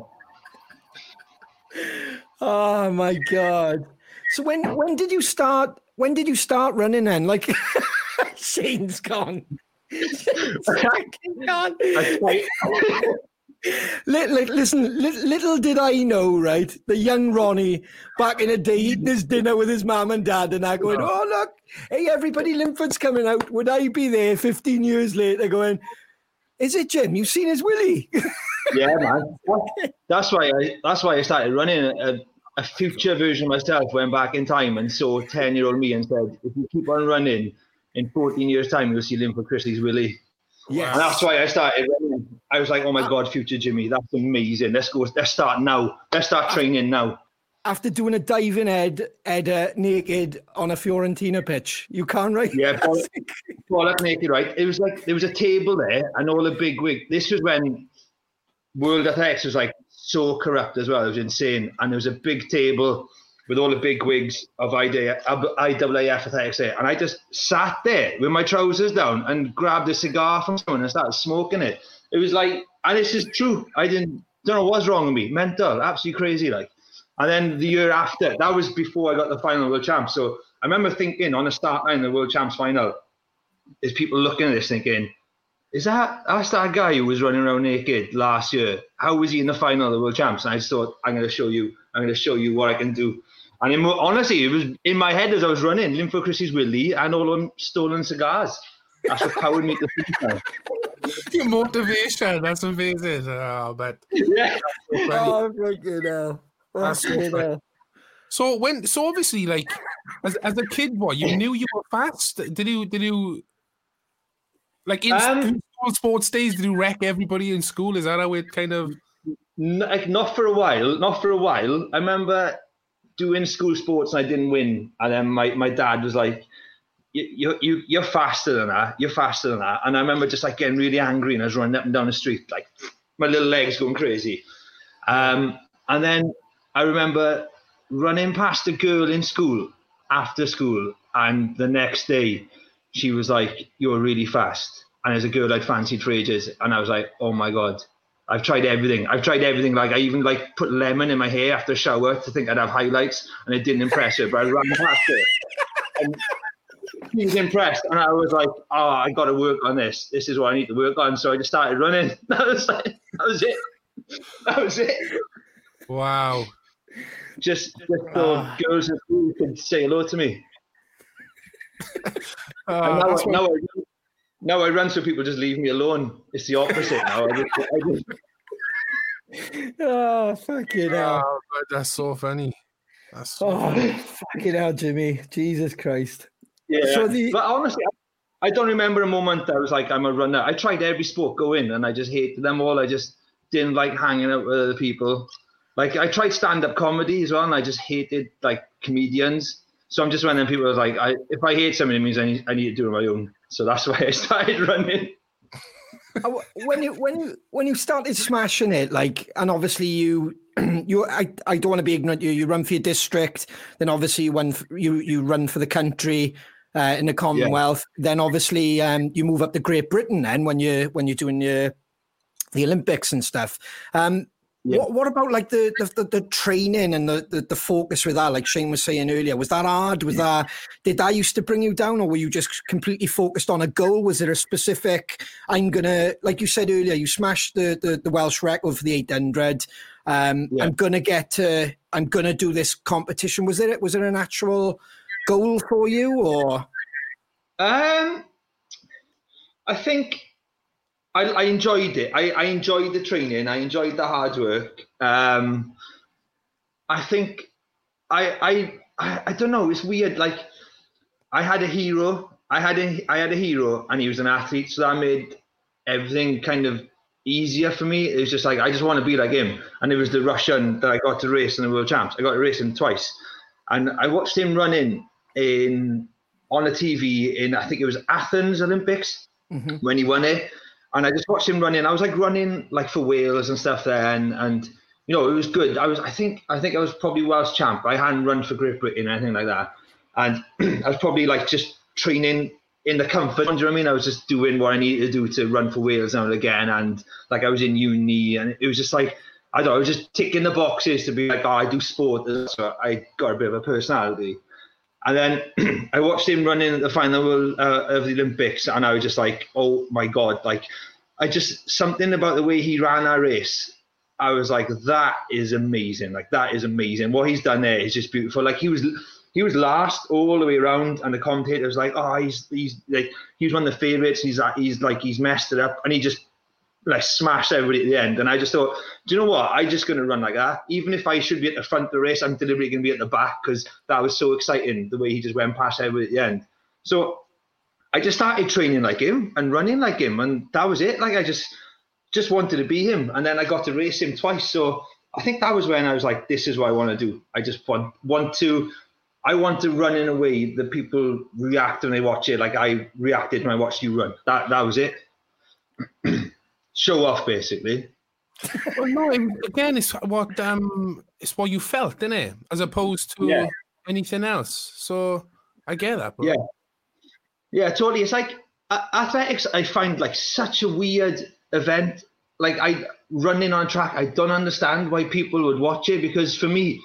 Oh my god! So when when did you start? When did you start running? Then like Shane's gone. Shane's gone. little, listen, little, did I know, right? The young Ronnie back in the day eating his dinner with his mum and dad, and I going, "Oh look, hey everybody, Linford's coming out." Would I be there 15 years later, going, "Is it Jim? You've seen his Willie?" yeah, man. That's why I. That's why I started running. Uh, A, future version of myself went back in time and saw 10 year old me and said, if you keep on running, in 14 years' time, you'll see Linford Christie's Willie. Yeah. And that's why I started running. I was like, oh my ah. God, future Jimmy, that's amazing. Let's go. Let's start now. Let's start ah. training now. After doing a diving head, header uh, naked on a Fiorentina pitch, you can't, right? Yeah, fall up naked, right? It was like there was a table there and all the big wig. This was when World Athletics was like so corrupt as well. It was insane. And there was a big table with all the big wigs of IAAF athletics there. And I just sat there with my trousers down and grabbed a cigar from someone and started smoking it. It was like, and this is true. I didn't, don't know what's wrong with me. Mental, absolutely crazy. Like, and then the year after, that was before I got the final world champs. So I remember thinking on the start line, the world champs final, is people looking at this thinking, is that that's that guy who was running around naked last year? How was he in the final of the world champs? And I just thought, I'm going to show you, I'm going to show you what I can do. And in, honestly, it was in my head as I was running, Linford Christie's Willie and all them stolen cigars. That's what powered me to finish. Your motivation, that's amazing. Oh, but yeah, oh, fucking hell. That's so, so when, so obviously, like as, as a kid, what you knew you were fast. Did you? Did you? Like in um, school sports days, did you wreck everybody in school? Is that how it kind of? Like not for a while. Not for a while. I remember doing school sports and I didn't win, and then my, my dad was like, you, you, you're faster than that. You're faster than that. And I remember just like getting really angry and I was running up and down the street, like my little legs going crazy. Um, and then I remember running past a girl in school after school. And the next day she was like, you're really fast. And as a girl I'd fancied for ages. And I was like, oh my God, I've tried everything. I've tried everything. Like I even like put lemon in my hair after a shower to think I'd have highlights, and it didn't impress her. But I ran past her, and she was impressed, and I was like, "Oh, I got to work on this. This is what I need to work on." So I just started running. That was like, that was it. That was it. Wow. Just, just so uh, girls in could say hello to me. Uh, now, now, I, no, I run so people just leave me alone. It's the opposite now. I just, I just... oh, fucking hell. Oh, that's so funny. That's so oh, funny. fucking hell, Jimmy. Jesus Christ. Yeah. So the... But honestly, I don't remember a moment I was like, I'm a runner. I tried every sport going and I just hated them all. I just didn't like hanging out with other people. Like I tried stand up comedy as well, and I just hated like comedians. So I'm just one of them people are like, I, if I hate something, it means I need, I need to do it on my own. So that's why I started running. Uh, when you when you when you started smashing it, like, and obviously you you I, I don't want to be ignorant. You you run for your district, then obviously you run for, you you run for the country uh, in the Commonwealth. Yeah. Then obviously um, you move up to Great Britain. Then when you when you're doing your the Olympics and stuff. Um, yeah. What, what about like the, the, the training and the, the, the focus with that? Like Shane was saying earlier, was that hard? Was that did that used to bring you down, or were you just completely focused on a goal? Was there a specific? I'm gonna, like you said earlier, you smashed the the, the Welsh record for the 800. Um, yeah. I'm gonna get to I'm going to do this competition? Was it was it an actual goal for you, or? Um, I think I, I enjoyed it. I, I enjoyed the training. I enjoyed the hard work. Um, I think I, I I don't know. It's weird. Like I had a hero. I had a I had a hero, and he was an athlete, so that made everything kind of easier for me. It was just like I just want to be like him. And it was the Russian that I got to race in the World Champs. I got to race him twice, and I watched him running in on the TV in I think it was Athens Olympics mm-hmm. when he won it, and I just watched him running. I was like running like for Wales and stuff there, and and you know it was good. I was I think I think I was probably Welsh champ. I hadn't run for Great Britain or anything like that, and I was probably like just training in the comfort. Do you know what I mean? I was just doing what I needed to do to run for Wales now and again, and like I was in uni, and it was just like I don't know, I was just ticking the boxes to be like, oh, I do sport, so I got a bit of a personality. And then I watched him running at the final uh, of the Olympics, and I was just like, oh my god, like I just something about the way he ran our race. I was like, that is amazing. Like that is amazing. What he's done there is just beautiful. Like he was he was last all the way around, and the commentator was like, "Oh, he's he's like he was one of the favourites. He's he's like he's messed it up, and he just like smashed everybody at the end." And I just thought, do you know what? I'm just going to run like that. Even if I should be at the front of the race, I'm deliberately going to be at the back because that was so exciting the way he just went past everybody at the end. So I just started training like him and running like him, and that was it. Like I just just wanted to be him, and then I got to race him twice. So I think that was when I was like, "This is what I want to do. I just want want to I want to run in a way that people react when they watch it, like I reacted when I watched you run. That that was it. Show off, basically. well, no, again, it's what um, it's what you felt, isn't it? As opposed to yeah. anything else. So I get that. Bro. Yeah, yeah, totally. It's like athletics. I find like such a weird event. Like I running on track, I don't understand why people would watch it because for me,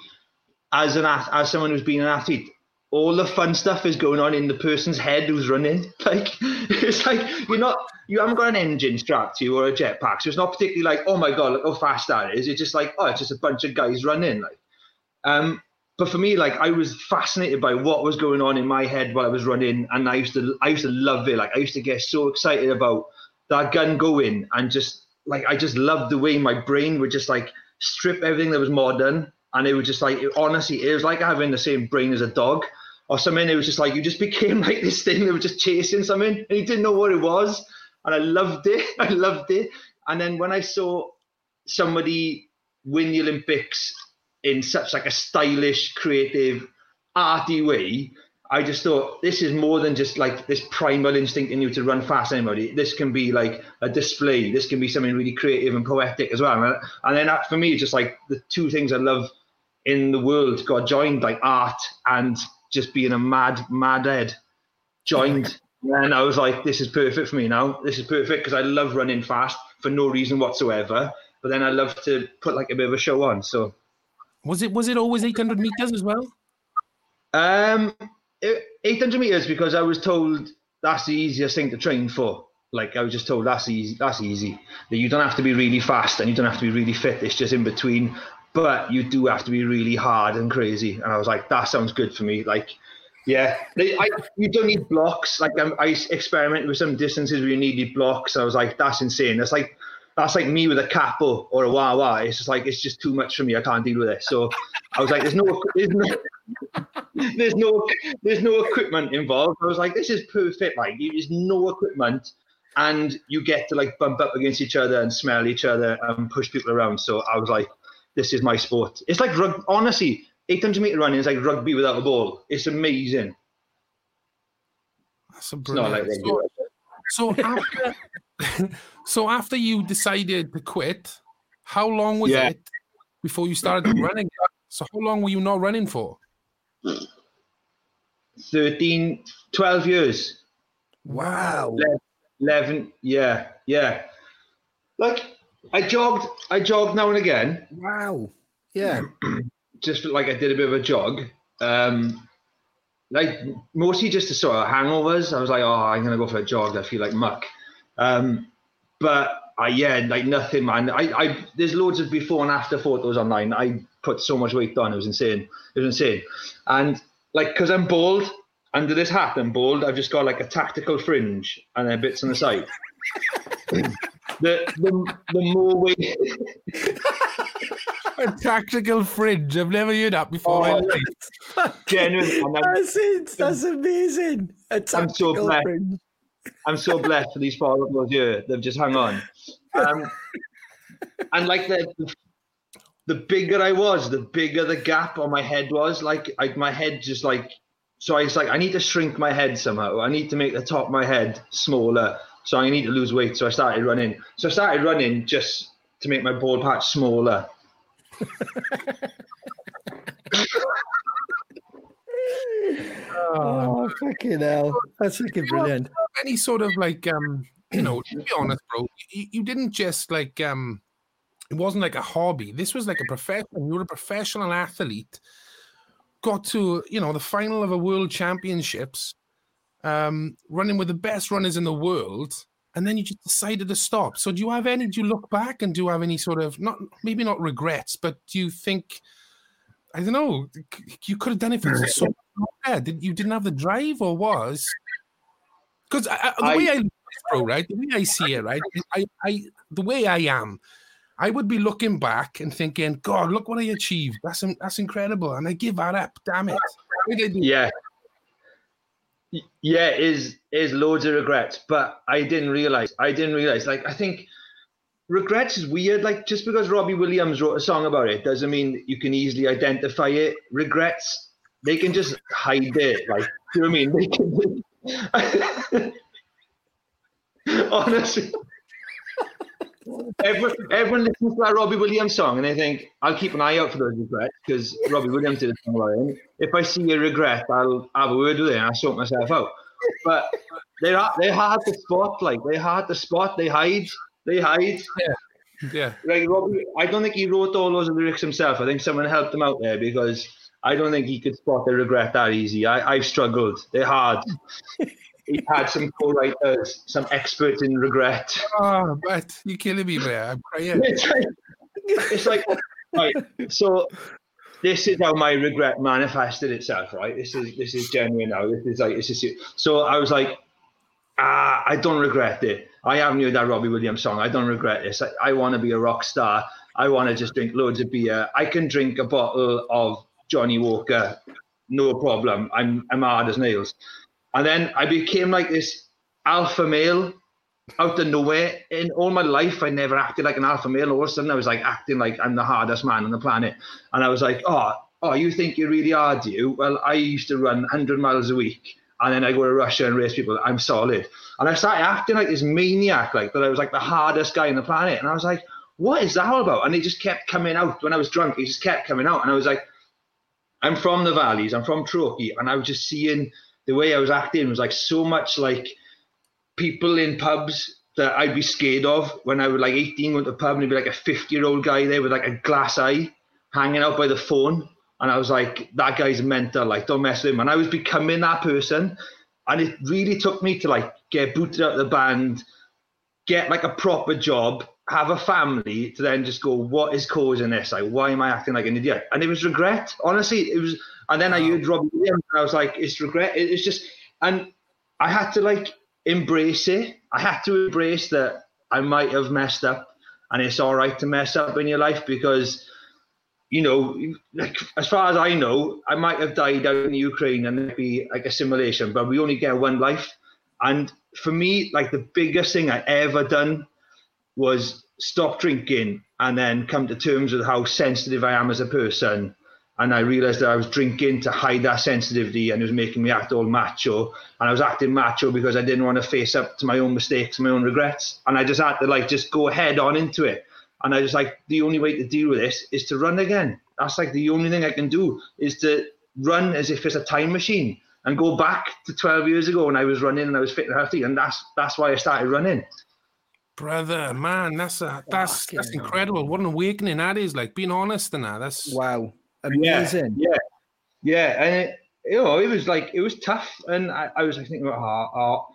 as an as someone who's been an athlete, all the fun stuff is going on in the person's head who's running. Like it's like you're not you haven't got an engine strapped to you or a jetpack, so it's not particularly like oh my god, look how fast that is. It's just like oh, it's just a bunch of guys running. Like, um, but for me, like I was fascinated by what was going on in my head while I was running, and I used to I used to love it. Like I used to get so excited about that gun going, and just like I just loved the way my brain would just like strip everything that was modern and it was just like it, honestly, it was like having the same brain as a dog or something. It was just like you just became like this thing that was just chasing something, and you didn't know what it was. And I loved it. I loved it. And then when I saw somebody win the Olympics in such like a stylish, creative, arty way, I just thought this is more than just like this primal instinct in you to run fast anybody. This can be like a display. This can be something really creative and poetic as well. And then that, for me, it's just like the two things I love in the world got joined, like art and just being a mad, mad head joined. And I was like, this is perfect for me now. This is perfect because I love running fast for no reason whatsoever. But then I love to put like a bit of a show on. So was it was it always 800 meters as well? Um, 800 meters because I was told that's the easiest thing to train for. Like I was just told that's easy. That's easy. That you don't have to be really fast and you don't have to be really fit. It's just in between but you do have to be really hard and crazy. And I was like, that sounds good for me. Like, yeah, I, you don't need blocks. Like um, I experimented with some distances where you needed blocks. I was like, that's insane. That's like that's like me with a capo or a wah wah. It's just like it's just too much for me. I can't deal with it. So I was like, there's no, there's no, there's no, there's no equipment involved. I was like, this is perfect. Like there's no equipment, and you get to like bump up against each other and smell each other and push people around. So I was like, this is my sport. It's like rug. Honestly, 800 meter running is like rugby without a ball. It's amazing. That's a brilliant. Like so, so after, so after you decided to quit, how long was yeah. it before you started running? So how long were you not running for? 13, 12 years. Wow. 11, yeah, yeah. Like I jogged. I jogged now and again. Wow. Yeah. just like I did a bit of a jog. Um, like mostly just to sort of hangovers. I was like, oh, I'm gonna go for a jog. I feel like muck. Um, but I yeah, like nothing, man. I, I there's loads of before and after photos online. I put so much weight on. It was insane. It was insane. And like, because I'm bald, under this hat, I'm bald. I've just got like a tactical fringe and then bits on the side. the, the the more weight. a tactical fringe. I've never heard that before. Oh, genuinely, that's it. That's amazing. A tactical I'm so blessed. Fringe. I'm so blessed for these followers here. They've just hung on. Um, and like the, the bigger I was, the bigger the gap on my head was. Like, like my head just like. So I was like, I need to shrink my head somehow. I need to make the top of my head smaller. So I need to lose weight. So I started running. So I started running just to make my bald patch smaller. oh, fucking hell. That's fucking brilliant. Any sort of like, um, you know, to be honest, bro, you, you didn't just like, um, it wasn't like a hobby. This was like a profession. You were a professional athlete. Got to, you know, the final of a world championships, um, running with the best runners in the world, and then you just decided to stop. So do you have any? Do you look back and do you have any sort of not maybe not regrets, but do you think? I don't know. You could have done it for so yeah, did you didn't have the drive or was? Because the I, way I bro, right? The way I see it, right? I, I, the way I am, I would be looking back and thinking, God, look what I achieved. That's that's incredible, and I give that up. Damn it. Yeah. Yeah, is is loads of regrets, but I didn't realize. I didn't realize. Like I think regrets is weird. Like just because Robbie Williams wrote a song about it doesn't mean you can easily identify it. Regrets they can just hide it. Like, do you know what I mean? They can. Honestly. everyone, everyone listens to that Robbie Williams song and they think, I'll keep an eye out for those regrets because Robbie Williams did a song about it. If I see a regret, I'll have a word with it and I'll sort myself out. But they're, they're hard to spot, like, they're hard to spot, they hide, they hide. Yeah. Yeah. Like Robbie, I don't think he wrote all those lyrics himself. I think someone helped him out there because I don't think he could spot the regret that easy. I, I've struggled. They're hard. he had some co-writers, some experts in regret. Oh, but you're killing me, man. I'm crying. It's like, it's like right. So this is how my regret manifested itself. Right. This is this is genuine now. This is like this is. So I was like, ah, I don't regret it. I haven't heard that Robbie Williams song. I don't regret this. I, I want to be a rock star. I want to just drink loads of beer. I can drink a bottle of Johnnie Walker, no problem. I'm I'm hard as nails. And then I became like this alpha male out of nowhere. In all my life, I never acted like an alpha male. All of a sudden, I was like acting like I'm the hardest man on the planet. And I was like, oh, oh, you think you're really hard, do you? Well, I used to run 100 miles a week. And then I go to Russia and race people. I'm solid. And I started acting like this maniac, like that I was like the hardest guy on the planet. And I was like, what is that all about? And it just kept coming out when I was drunk. It just kept coming out. And I was like, I'm from the valleys. I'm from Treorchy, and I was just seeing the way I was acting was like so much like people in pubs that I'd be scared of when I was like 18 going to the pub and there'd be like a 50 year old guy there with like a glass eye hanging out by the phone. And I was like, that guy's mental, like, don't mess with him. And I was becoming that person. And it really took me to like get booted out of the band, get like a proper job, have a family to then just go, what is causing this? Like, why am I acting like an idiot? And it was regret. Honestly, it was. And then wow. I heard Robbie Williams, and I was like, it's regret. It's just, and I had to like embrace it. I had to embrace that I might have messed up, and it's all right to mess up in your life because, you know, like as far as I know, I might have died out in the Ukraine and it'd be like a simulation, but we only get one life. And for me, like the biggest thing I ever done was stop drinking and then come to terms with how sensitive I am as a person. And I realized that I was drinking to hide that sensitivity and it was making me act all macho. And I was acting macho because I didn't want to face up to my own mistakes, my own regrets. And I just had to like just go head on into it. And I just like the only way to deal with this is to run again. That's like the only thing I can do is to run as if it's a time machine and go back to 12 years ago when I was running and I was fit and healthy. And that's that's why I started running. Brother, man, that's a that's that's incredible. What an awakening that is! Like being honest and that. That's wow, amazing. Yeah, yeah, yeah. and it, you know, it was like it was tough, and I, I was like thinking about oh, oh,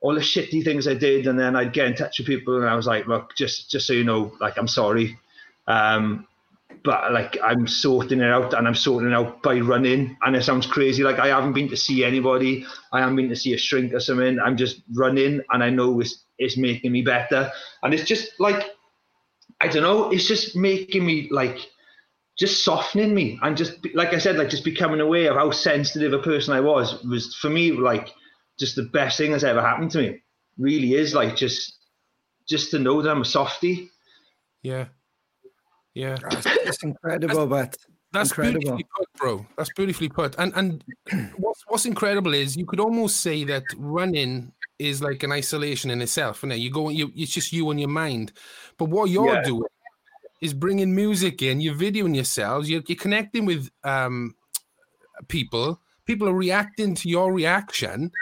all the shitty things I did, and then I'd get in touch with people, and I was like, look, just just so you know, like I'm sorry, um, but like I'm sorting it out, and I'm sorting it out by running. And it sounds crazy, like I haven't been to see anybody, I haven't been to see a shrink or something. I'm just running, and I know it's it's making me better, and it's just like I don't know, it's just making me like just softening me and just like I said, like just becoming aware of how sensitive a person I was was for me like just the best thing that's ever happened to me. Really is like just just to know that I'm a softie. Yeah. Yeah. It's incredible, but that's incredible. beautifully put, bro. That's beautifully put. And and what's what's incredible is you could almost say that running is like an isolation in itself. And you go, you it's just you and your mind. But what you're Yeah. doing is bringing music in. You're videoing yourselves. You're, you're connecting with um people. People are reacting to your reaction,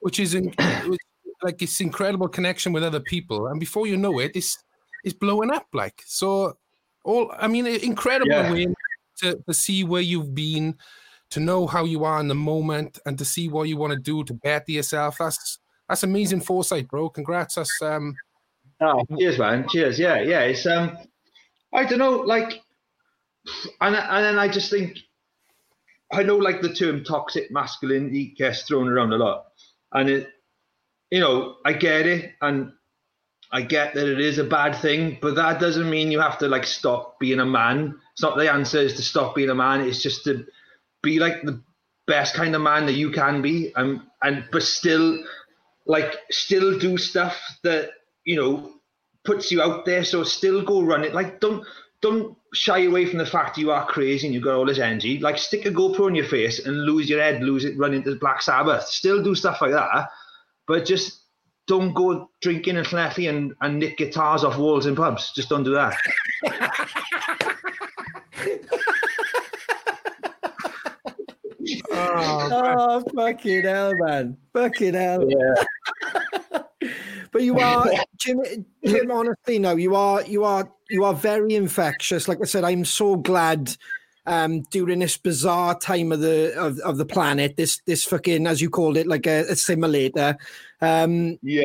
which is in, like it's incredible connection with other people. And before you know it, it's it's blowing up. Like so, all I mean, incredible Yeah. way to, to see where you've been, to know how you are in the moment, and to see what you want to do to better yourself. That's that's amazing foresight, bro. Congrats. That's um Oh, cheers, man. Cheers. Yeah, yeah. It's um, I don't know, like, and and then I just think, I know like the term toxic masculinity gets thrown around a lot, and it, you know, I get it, and I get that it is a bad thing, but that doesn't mean you have to like stop being a man. It's not the answer is to stop being a man. It's just to be like the best kind of man that you can be, and and but still like still do stuff that you know puts you out there so still go run it. Like don't don't shy away from the fact you are crazy and you've got all this energy. Like stick a gopro in your face and lose your head lose it run into black sabbath. Still do stuff like that but just don't go drinking and sleffy and, and nick guitars off walls in pubs. Just don't do that. Oh, fucking hell, man. Fucking hell. yeah But you are Jim, Jim, honestly, no, you are you are you are very infectious. Like I said, I'm so glad um during this bizarre time of the of, of the planet, this this fucking as you called it, like a, a simulator. Um yeah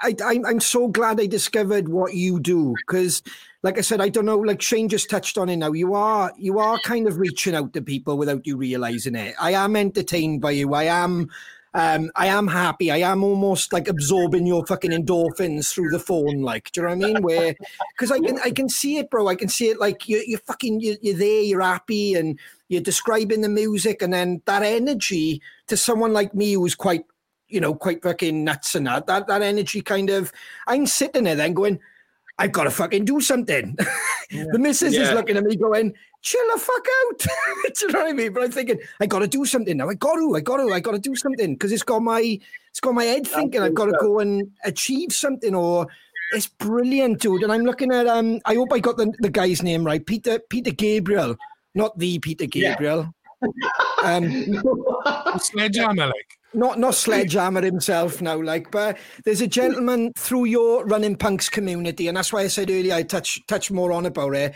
I, I'm I'm so glad I discovered what you do because, like I said, I don't know. Like Shane just touched on it now. You are you are kind of reaching out to people without you realizing it. I am entertained by you. I am. Um, I am happy. I am almost like absorbing your fucking endorphins through the phone. Like, do you know what I mean? Where, because I can, I can see it, bro. I can see it. Like, you, you're fucking, you're, you're there. You're happy, and you're describing the music, and then that energy to someone like me who's quite you know, quite fucking nuts and that. That that energy kind of I'm sitting there then going, I've got to fucking do something. the missus is looking at me going, chill the fuck out. do you know what I mean? But I'm thinking, I gotta do something now. I gotta, I gotta, I gotta do something because it's got my it's got my head thinking I've got to go and achieve something or it's brilliant, dude. And I'm looking at um I hope I got the, the guy's name right. Peter Peter Gabriel, not the Peter Yeah. Gabriel. Um sledgehammer, like. not not sledgehammer himself now like but there's a gentleman through your running punks community and that's why i said earlier i touch touch more on about it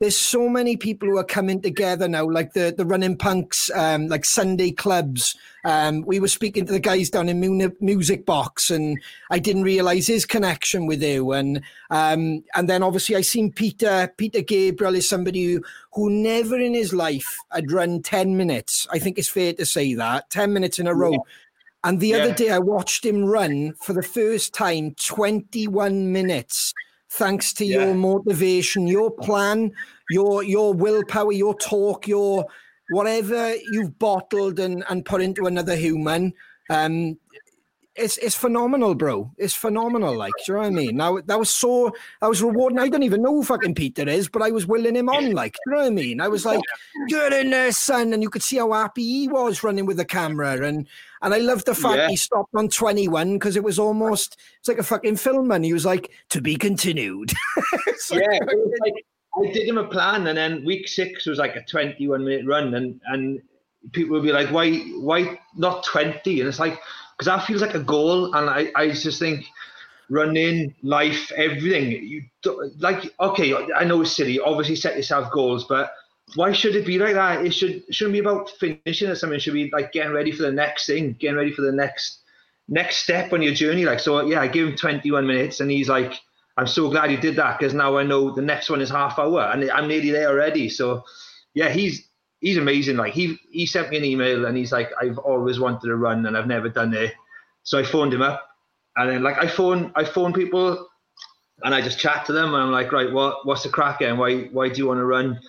there's so many people who are coming together now like the the running punks um like sunday clubs. Um we were speaking to the guys down in Mu- music box and i didn't realize his connection with you. And um and then obviously i seen peter peter gabriel is somebody who who never in his life had run 10 minutes. I think it's fair to say that. 10 minutes in a row. And the other day, I watched him run for the first time 21 minutes, thanks to Yeah. your motivation, your plan, your your willpower, your talk, your whatever you've bottled and, and put into another human. Um, it's it's phenomenal, bro. It's phenomenal. Like, do you know what I mean? Now that was so I was rewarding. I don't even know who fucking Peter is, but I was willing him on. Like, do you know what I mean? I was like, "Get in there, son," and you could see how happy he was running with the camera, and and I love the fact Yeah. he stopped on twenty one because it was almost it's like a fucking film, and he was like, "To be continued." Yeah, like I did him a plan, and then week six was like a 21 minute run, and and people would be like, why why not 20? And it's like because that feels like a goal, and I I just think running, life, everything. You do, like okay, I know it's silly. Obviously, set yourself goals, but why should it be like that? It should shouldn't be about finishing or something. Should be like getting ready for the next thing, getting ready for the next next step on your journey. Like, so yeah, I give him 21 minutes and he's like, I'm so glad you did that because now I know the next one is half hour and I'm nearly there already. So yeah, he's he's amazing. Like he he sent me an email and he's like, I've always wanted to run and I've never done it. So I phoned him up and then like I phone I phone people and I just chat to them and I'm like, right, what what's the crack and why why do you want to run?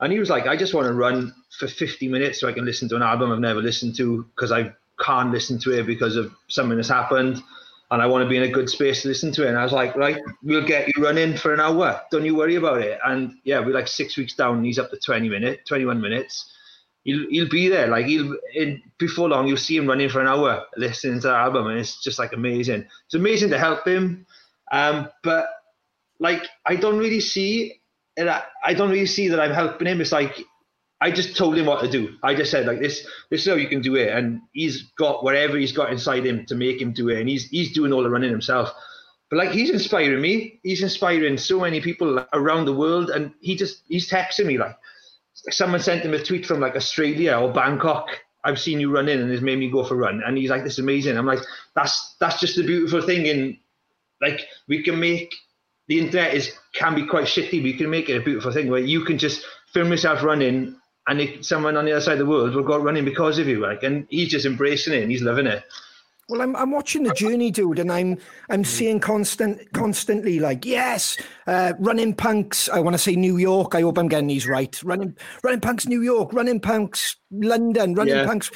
And he was like, I just want to run for 50 minutes so I can listen to an album I've never listened to because I can't listen to it because of something that's happened and I want to be in a good space to listen to it. And I was like, right, we'll get you running for an hour. Don't you worry about it. And yeah, we're like six weeks down. and he's up to 20 minutes, 21 minutes. He'll, he'll be there. Like he'll in, before long, you'll see him running for an hour listening to the album, and it's just like amazing. It's amazing to help him. Um, but like I don't really see, and I, I don't really see that I'm helping him. It's like I just told him what to do. I just said like this, this is how you can do it, and he's got whatever he's got inside him to make him do it, and he's he's doing all the running himself. But like he's inspiring me. He's inspiring so many people around the world, and he just he's texting me like someone sent him a tweet from like Australia or Bangkok. I've seen you run in, and it's made me go for a run. And he's like, "This is amazing." I'm like, "That's that's just the beautiful thing." And like we can make the internet is can be quite shitty. but you can make it a beautiful thing where you can just film yourself running and it, someone on the other side of the world will go running because of you, like, and he's just embracing it and he's loving it. Well, I'm I'm watching the journey, dude, and I'm I'm seeing constant constantly like yes, uh, running punks. I want to say New York. I hope I'm getting these right. Running running punks, New York. Running punks, London. Running yeah. punks.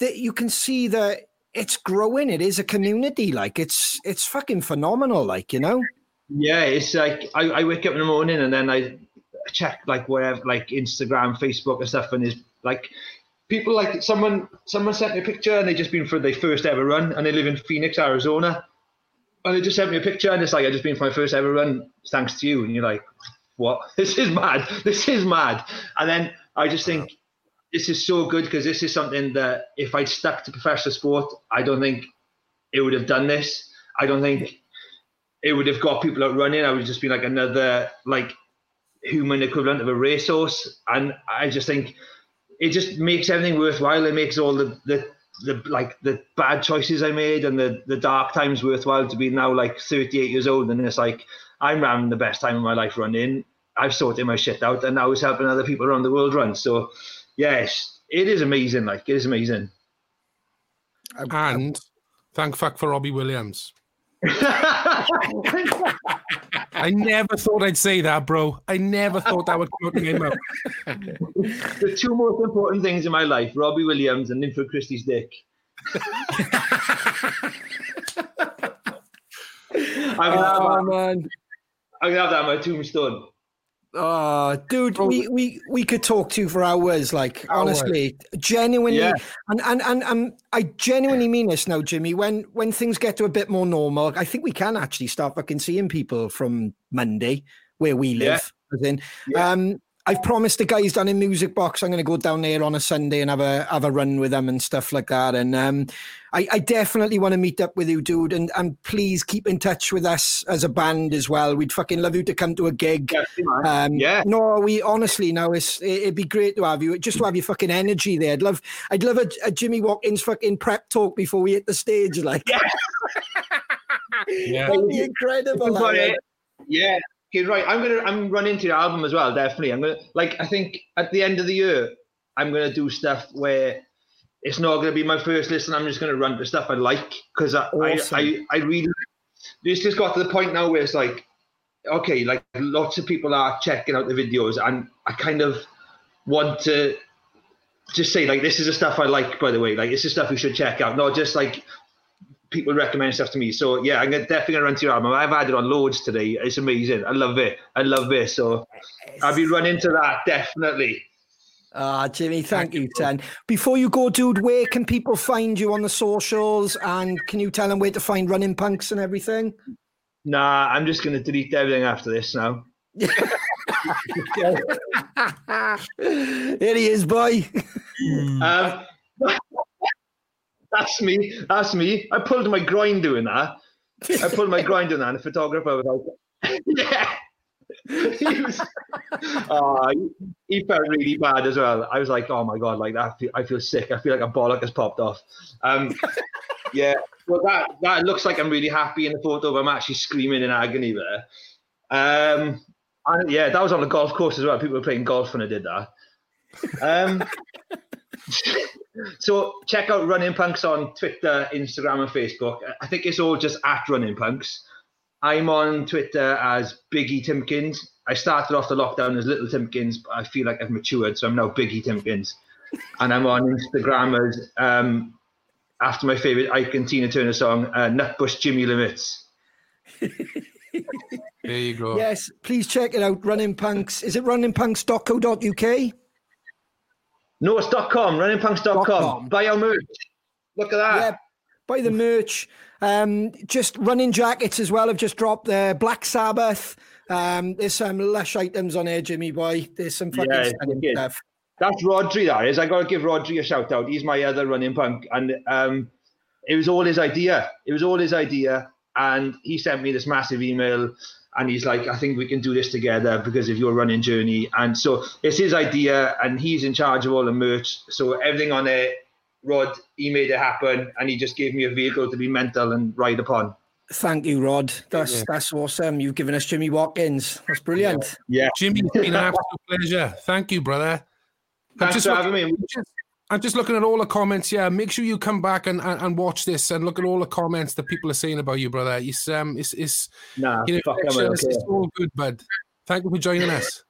That you can see that it's growing. It is a community. Like it's it's fucking phenomenal. Like you know. Yeah, it's like I, I wake up in the morning and then I check like wherever, like Instagram, Facebook, and stuff, and is like people like someone someone sent me a picture and they just been for their first ever run and they live in Phoenix, Arizona, and they just sent me a picture and it's like I just been for my first ever run thanks to you, and you're like, what? This is mad. This is mad. And then I just think this is so good because this is something that if I'd stuck to professional sport, I don't think it would have done this. I don't think it would have got people out running. I would just be like another like human equivalent of a racehorse. And I just think it just makes everything worthwhile. It makes all the, the, the like the bad choices I made and the, the dark times worthwhile to be now like 38 years old. And it's like, I'm having the best time of my life running. I've sorted my shit out and now it's helping other people around the world run. So, yes, it is amazing. Like, it is amazing. And thank fuck for Robbie Williams. I never thought I'd say that, bro. I never thought that would come out of my mouth. The two most important things in my life: Robbie Williams and Linford Christie's dick. I'm gonna, oh, have, man. I'm gonna have that on my tombstone. Oh, dude, we, we we could talk to you for hours. Like honestly, genuinely, yeah. and, and and and I genuinely mean this now, Jimmy. When when things get to a bit more normal, I think we can actually start fucking seeing people from Monday where we live. Yeah. In, yeah. Um, I've promised the guys down in Music Box I'm going to go down there on a Sunday and have a have a run with them and stuff like that. And um, I, I, definitely want to meet up with you, dude. And and please keep in touch with us as a band as well. We'd fucking love you to come to a gig. Yeah. Um, yeah. No, we honestly now it's it'd be great to have you. Just to have your fucking energy there. I'd love I'd love a, a Jimmy Watkins fucking prep talk before we hit the stage. Like, yeah, yeah. that'd be incredible. Yeah, okay, right. I'm gonna I'm running to the album as well. Definitely. I'm gonna like. I think at the end of the year, I'm gonna do stuff where it's not gonna be my first listen. I'm just gonna run the stuff I like because I, awesome. I, I I really. It's just got to the point now where it's like, okay, like lots of people are checking out the videos, and I kind of want to just say like this is the stuff I like. By the way, like this is stuff you should check out, not just like people recommend stuff to me. So yeah, I'm definitely gonna run to your album. I've had it on loads today. It's amazing. I love it. I love it. So I'll be running to that definitely. Ah, Jimmy, thank, thank you, Ten. Before you go, dude, where can people find you on the socials? And can you tell them where to find Running Punks and everything? Nah, I'm just going to delete everything after this now. Here he is, boy. Um, that's me. That's me. I pulled my groin doing that. I pulled my groin doing that. And the photographer was like, yeah. he was, oh, he, felt really bad as well. I was like, oh my god, like that. I feel, I feel sick. I feel like a bollock has popped off. Um, yeah. Well, that that looks like I'm really happy in the photo, but I'm actually screaming in agony there. Um, and yeah, that was on the golf course as well. People were playing golf when I did that. Um, so check out Running Punks on Twitter, Instagram, and Facebook. I think it's all just at Running Punks. I'm on Twitter as Biggie Timkins. I started off the lockdown as Little Timkins, but I feel like I've matured, so I'm now Biggie Timkins. And I'm on Instagram as um, after my favorite Ike and Tina Turner song, uh, Nutbush Jimmy Limits. there you go. Yes, please check it out. Running Punks. Is it runningpunks.co.uk? No, it's .com, runningpunks.com. .com. Buy our merch. Look at that. Yeah, buy the merch. Um, just running jackets as well have just dropped there. Black Sabbath. Um, there's some lush items on here, Jimmy boy. There's some fucking yeah, stuff. That's Rodri, that is. I got to give Rodri a shout out. He's my other running punk. And um, it was all his idea. It was all his idea. And he sent me this massive email and he's like, I think we can do this together because of your running journey. And so it's his idea, and he's in charge of all the merch. So everything on it, Rod, he made it happen, and he just gave me a vehicle to be mental and ride upon. Thank you, Rod. That's yeah. that's awesome. You've given us Jimmy Watkins. That's brilliant. Yeah, yeah. Jimmy, it's been an absolute pleasure. Thank you, brother. Thanks just for having me. Just, I'm just looking at all the comments. Yeah, make sure you come back and, and, and, watch this and look at all the comments that people are saying about you, brother. It's um, it's it's nah, you know, it's, okay. it's all good, bud. Thank you for joining us.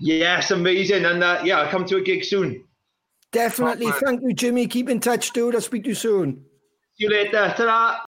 yes, amazing, and uh, yeah, I'll come to a gig soon. Definitely. Thank you, Jimmy. Keep in touch, dude. I'll speak to you soon. See you later. Ta-ra.